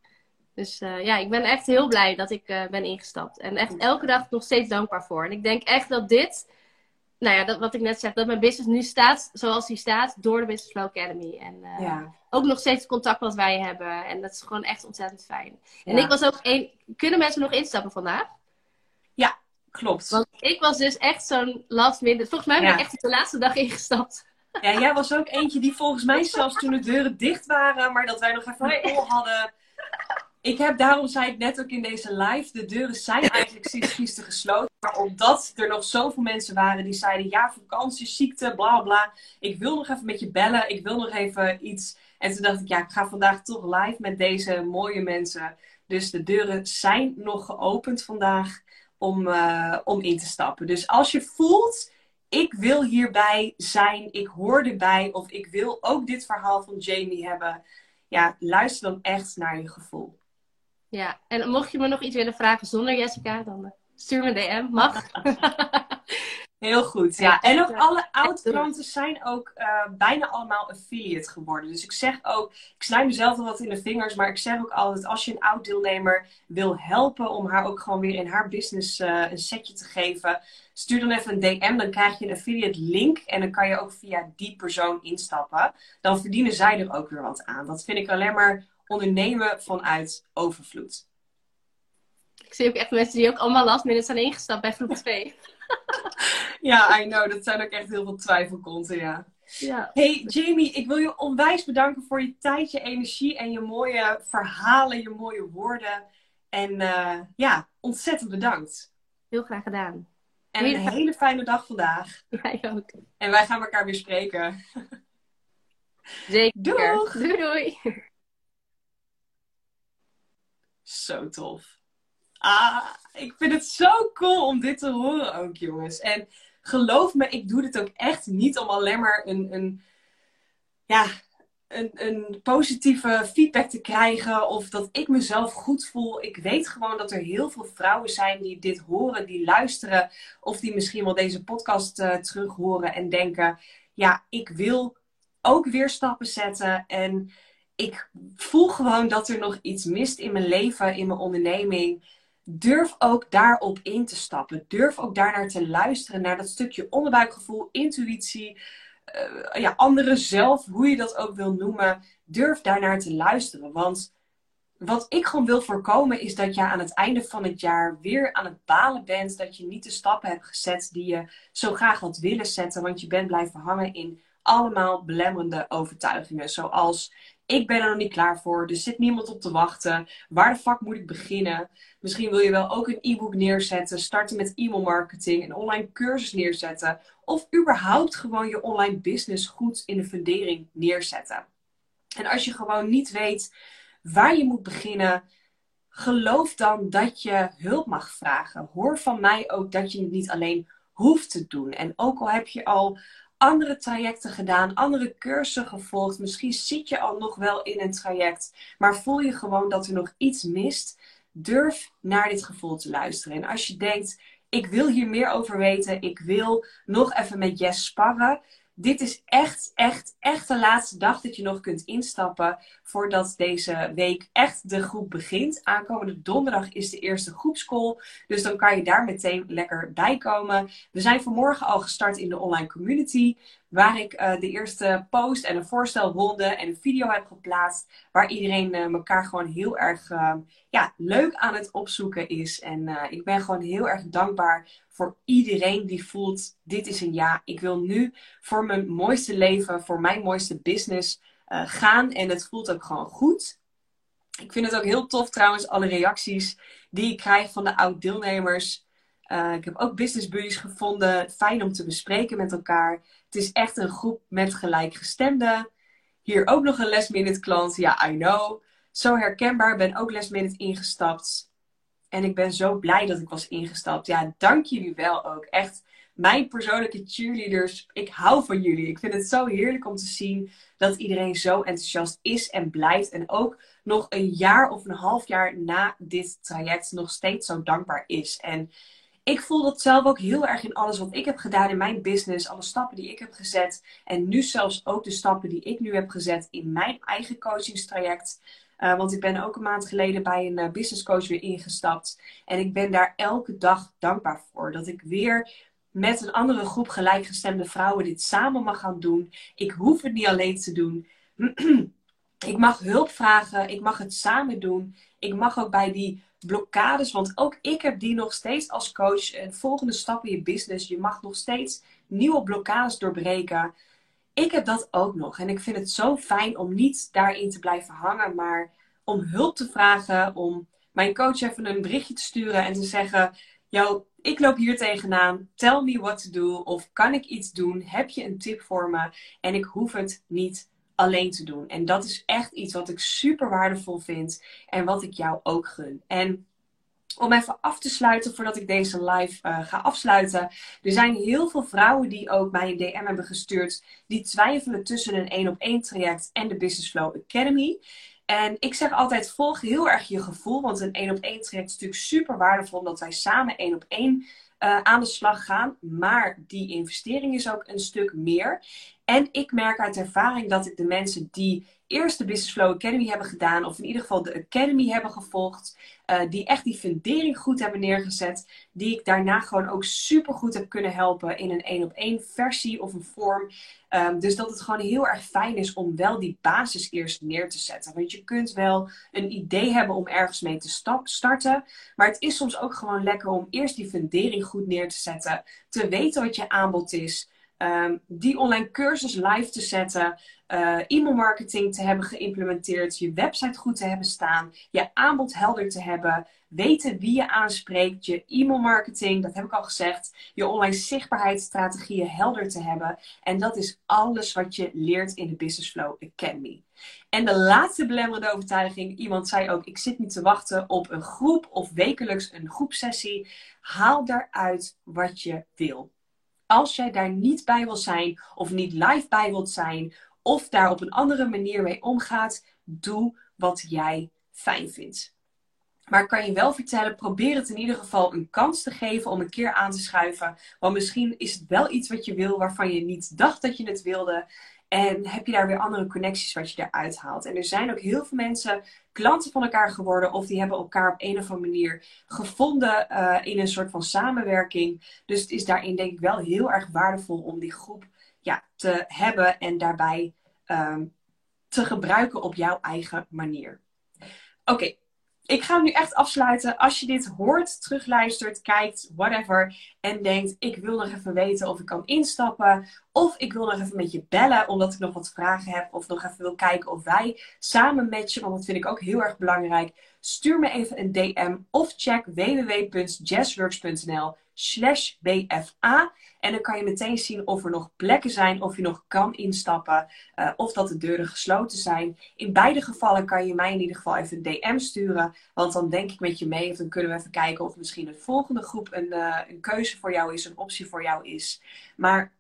Dus uh, ja, ik ben echt heel blij dat ik uh, ben ingestapt. En echt elke dag nog steeds dankbaar voor. En ik denk echt dat dit, nou ja, dat, wat ik net zeg, dat mijn business nu staat zoals die staat door de Business Flow Academy. En uh, ja. ook nog steeds het contact wat wij hebben. En dat is gewoon echt ontzettend fijn. En ik was ook één. Kunnen mensen nog instappen vandaag? Ja, klopt. Want ik was dus echt zo'n last minute. Volgens mij ben ik echt de laatste dag ingestapt. Ja, jij was ook eentje die volgens mij zelfs toen de deuren dicht waren, maar dat wij nog even een call hadden. Ik heb, daarom zei ik net ook in deze live, de deuren zijn eigenlijk sinds gisteren gesloten. Maar omdat er nog zoveel mensen waren die zeiden, ja, vakantie, ziekte, bla bla. Ik wil nog even met je bellen, ik wil nog even iets. En toen dacht ik, ja, ik ga vandaag toch live met deze mooie mensen. Dus de deuren zijn nog geopend vandaag om, uh, om in te stappen. Dus als je voelt, ik wil hierbij zijn, ik hoor erbij of ik wil ook dit verhaal van Jamie hebben. Ja, luister dan echt naar je gevoel. Ja, en mocht je me nog iets willen vragen zonder Jessica, dan eh, stuur me een DM. Mag. Heel goed, ja. En ook alle oud-klanten zijn ook uh, bijna allemaal affiliate geworden. Dus ik zeg ook, ik snij mezelf al wat in de vingers, maar ik zeg ook altijd, als je een oud-deelnemer wil helpen om haar ook gewoon weer in haar business uh, een setje te geven, stuur dan even een DM, dan krijg je een affiliate link en dan kan je ook via die persoon instappen. Dan verdienen zij er ook weer wat aan. Dat vind ik alleen maar ondernemen vanuit overvloed. Ik zie ook echt mensen die ook allemaal last minute zijn ingestapt bij groep 2. Ja, I know. Dat zijn ook echt heel veel twijfelkonten, ja. ja. Hey Jamie, ik wil je onwijs bedanken voor je tijd, je energie en je mooie verhalen, je mooie woorden. En uh, ja, ontzettend bedankt. Heel graag gedaan. En een hele fijne dag vandaag. Jij ook. En wij gaan elkaar weer spreken. Zeker. Doeg! Doei doei! Zo tof. Ah, ik vind het zo cool om dit te horen ook, jongens. En geloof me, ik doe dit ook echt niet om alleen maar een, een, ja, een, een positieve feedback te krijgen of dat ik mezelf goed voel. Ik weet gewoon dat er heel veel vrouwen zijn die dit horen, die luisteren of die misschien wel deze podcast uh, terug horen en denken: ja, ik wil ook weer stappen zetten en ik voel gewoon dat er nog iets mist in mijn leven, in mijn onderneming durf ook daarop in te stappen. Durf ook daarnaar te luisteren, naar dat stukje onderbuikgevoel, intuïtie, uh, ja, anderen zelf, hoe je dat ook wil noemen. Durf daarnaar te luisteren. Want wat ik gewoon wil voorkomen is dat je aan het einde van het jaar weer aan het balen bent. Dat je niet de stappen hebt gezet die je zo graag had willen zetten. Want je bent blijven hangen in allemaal belemmerende overtuigingen. Zoals ik ben er nog niet klaar voor. Er zit niemand op te wachten. Waar de fuck moet ik beginnen? Misschien wil je wel ook een e-book neerzetten. Starten met e-mail marketing. Een online cursus neerzetten. Of überhaupt gewoon je online business goed in de fundering neerzetten. En als je gewoon niet weet waar je moet beginnen. Geloof dan dat je hulp mag vragen. Hoor van mij ook dat je het niet alleen hoeft te doen. En ook al heb je al andere trajecten gedaan, andere cursussen gevolgd. Misschien zit je al nog wel in een traject, maar voel je gewoon dat er nog iets mist. Durf naar dit gevoel te luisteren. En als je denkt, ik wil hier meer over weten, ik wil nog even met Jess sparren dit is echt, echt, echt de laatste dag dat je nog kunt instappen voordat deze week echt de groep begint. Aankomende donderdag is de eerste groepscall. Dus dan kan je daar meteen lekker bij komen. We zijn vanmorgen al gestart in de online community. Waar ik uh, de eerste post en een voorstelronde en een video heb geplaatst. Waar iedereen uh, elkaar gewoon heel erg uh, ja, leuk aan het opzoeken is. En ik ben gewoon heel erg dankbaar voor iedereen die voelt: dit is een ja. Ik wil nu voor mijn mooiste leven, voor mijn mooiste business gaan. En het voelt ook gewoon goed. Ik vind het ook heel tof trouwens, alle reacties die ik krijg van de oud-deelnemers. ik heb ook business buddies gevonden. Fijn om te bespreken met elkaar. Het is echt een groep met gelijkgestemden. Hier ook nog een last klant. Ja, I know. Zo herkenbaar. Ben ook last ingestapt. En ik ben zo blij dat ik was ingestapt. Ja, dank jullie wel ook. Echt mijn persoonlijke cheerleaders. Ik hou van jullie. Ik vind het zo heerlijk om te zien dat iedereen zo enthousiast is en blijft. En ook nog een jaar of een half jaar na dit traject nog steeds zo dankbaar is. En ik voel dat zelf ook heel erg in alles wat ik heb gedaan in mijn business. Alle stappen die ik heb gezet. En nu zelfs ook de stappen die ik nu heb gezet in mijn eigen coachingstraject. Uh, want ik ben ook een maand geleden bij een uh, business coach weer ingestapt. En ik ben daar elke dag dankbaar voor. Dat ik weer met een andere groep gelijkgestemde vrouwen dit samen mag gaan doen. Ik hoef het niet alleen te doen. ik mag hulp vragen. Ik mag het samen doen. Ik mag ook bij die blokkades. Want ook ik heb die nog steeds als coach. Een volgende stap in je business. Je mag nog steeds nieuwe blokkades doorbreken. Ik heb dat ook nog. En ik vind het zo fijn om niet daarin te blijven hangen. Maar om hulp te vragen. Om mijn coach even een berichtje te sturen. En te zeggen. Yo, ik loop hier tegenaan. Tell me what to do. Of kan ik iets doen? Heb je een tip voor me? En ik hoef het niet alleen te doen. En dat is echt iets wat ik super waardevol vind en wat ik jou ook gun. En om even af te sluiten voordat ik deze live uh, ga afsluiten. Er zijn heel veel vrouwen die ook mij een DM hebben gestuurd. Die twijfelen tussen een 1 op 1 traject en de Business Flow Academy. En ik zeg altijd, volg heel erg je gevoel. Want een 1 op 1 traject is natuurlijk super waardevol. Omdat wij samen 1 op 1 uh, aan de slag gaan. Maar die investering is ook een stuk meer. En ik merk uit ervaring dat ik de mensen die eerst de Business Flow Academy hebben gedaan, of in ieder geval de Academy hebben gevolgd, uh, die echt die fundering goed hebben neergezet, die ik daarna gewoon ook super goed heb kunnen helpen in een één op één versie of een vorm. Um, dus dat het gewoon heel erg fijn is om wel die basis eerst neer te zetten. Want je kunt wel een idee hebben om ergens mee te starten, maar het is soms ook gewoon lekker om eerst die fundering goed neer te zetten, te weten wat je aanbod is. Um, die online cursus live te zetten, uh, e-mailmarketing te hebben geïmplementeerd, je website goed te hebben staan, je aanbod helder te hebben, weten wie je aanspreekt, je e-mailmarketing, dat heb ik al gezegd, je online zichtbaarheidsstrategieën helder te hebben. En dat is alles wat je leert in de Business Flow Academy. En de laatste belemmerende overtuiging, iemand zei ook, ik zit niet te wachten op een groep of wekelijks een groepsessie. Haal daaruit wat je wil. Als jij daar niet bij wil zijn of niet live bij wilt zijn of daar op een andere manier mee omgaat, doe wat jij fijn vindt. Maar ik kan je wel vertellen, probeer het in ieder geval een kans te geven om een keer aan te schuiven. Want misschien is het wel iets wat je wil waarvan je niet dacht dat je het wilde. En heb je daar weer andere connecties wat je eruit haalt. En er zijn ook heel veel mensen klanten van elkaar geworden. Of die hebben elkaar op een of andere manier gevonden uh, in een soort van samenwerking. Dus het is daarin denk ik wel heel erg waardevol om die groep ja, te hebben en daarbij um, te gebruiken op jouw eigen manier. Oké, ik ga hem nu echt afsluiten. Als je dit hoort, terugluistert, kijkt, whatever. En denkt, ik wil nog even weten of ik kan instappen. Of ik wil nog even met je bellen, omdat ik nog wat vragen heb. Of nog even wil kijken of wij samen matchen. Want dat vind ik ook heel erg belangrijk. Stuur me even een DM of check www.jazzworks.nl slash BFA. En dan kan je meteen zien of er nog plekken zijn, of je nog kan instappen, uh, of dat de deuren gesloten zijn. In beide gevallen kan je mij in ieder geval even een DM sturen, want dan denk ik met je mee of dan kunnen we even kijken of misschien de volgende groep een, uh, een keuze voor jou is, een optie voor jou is. Maar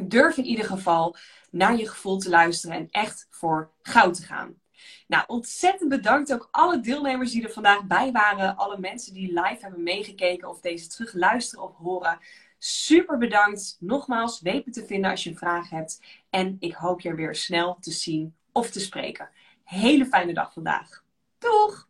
durf in ieder geval naar je gevoel te luisteren en echt voor goud te gaan. Nou, ontzettend bedankt ook alle deelnemers die er vandaag bij waren. Alle mensen die live hebben meegekeken of deze terug luisteren of horen. Super bedankt. Nogmaals, weet te vinden als je een vraag hebt. En ik hoop je weer snel te zien of te spreken. Hele fijne dag vandaag. Doeg!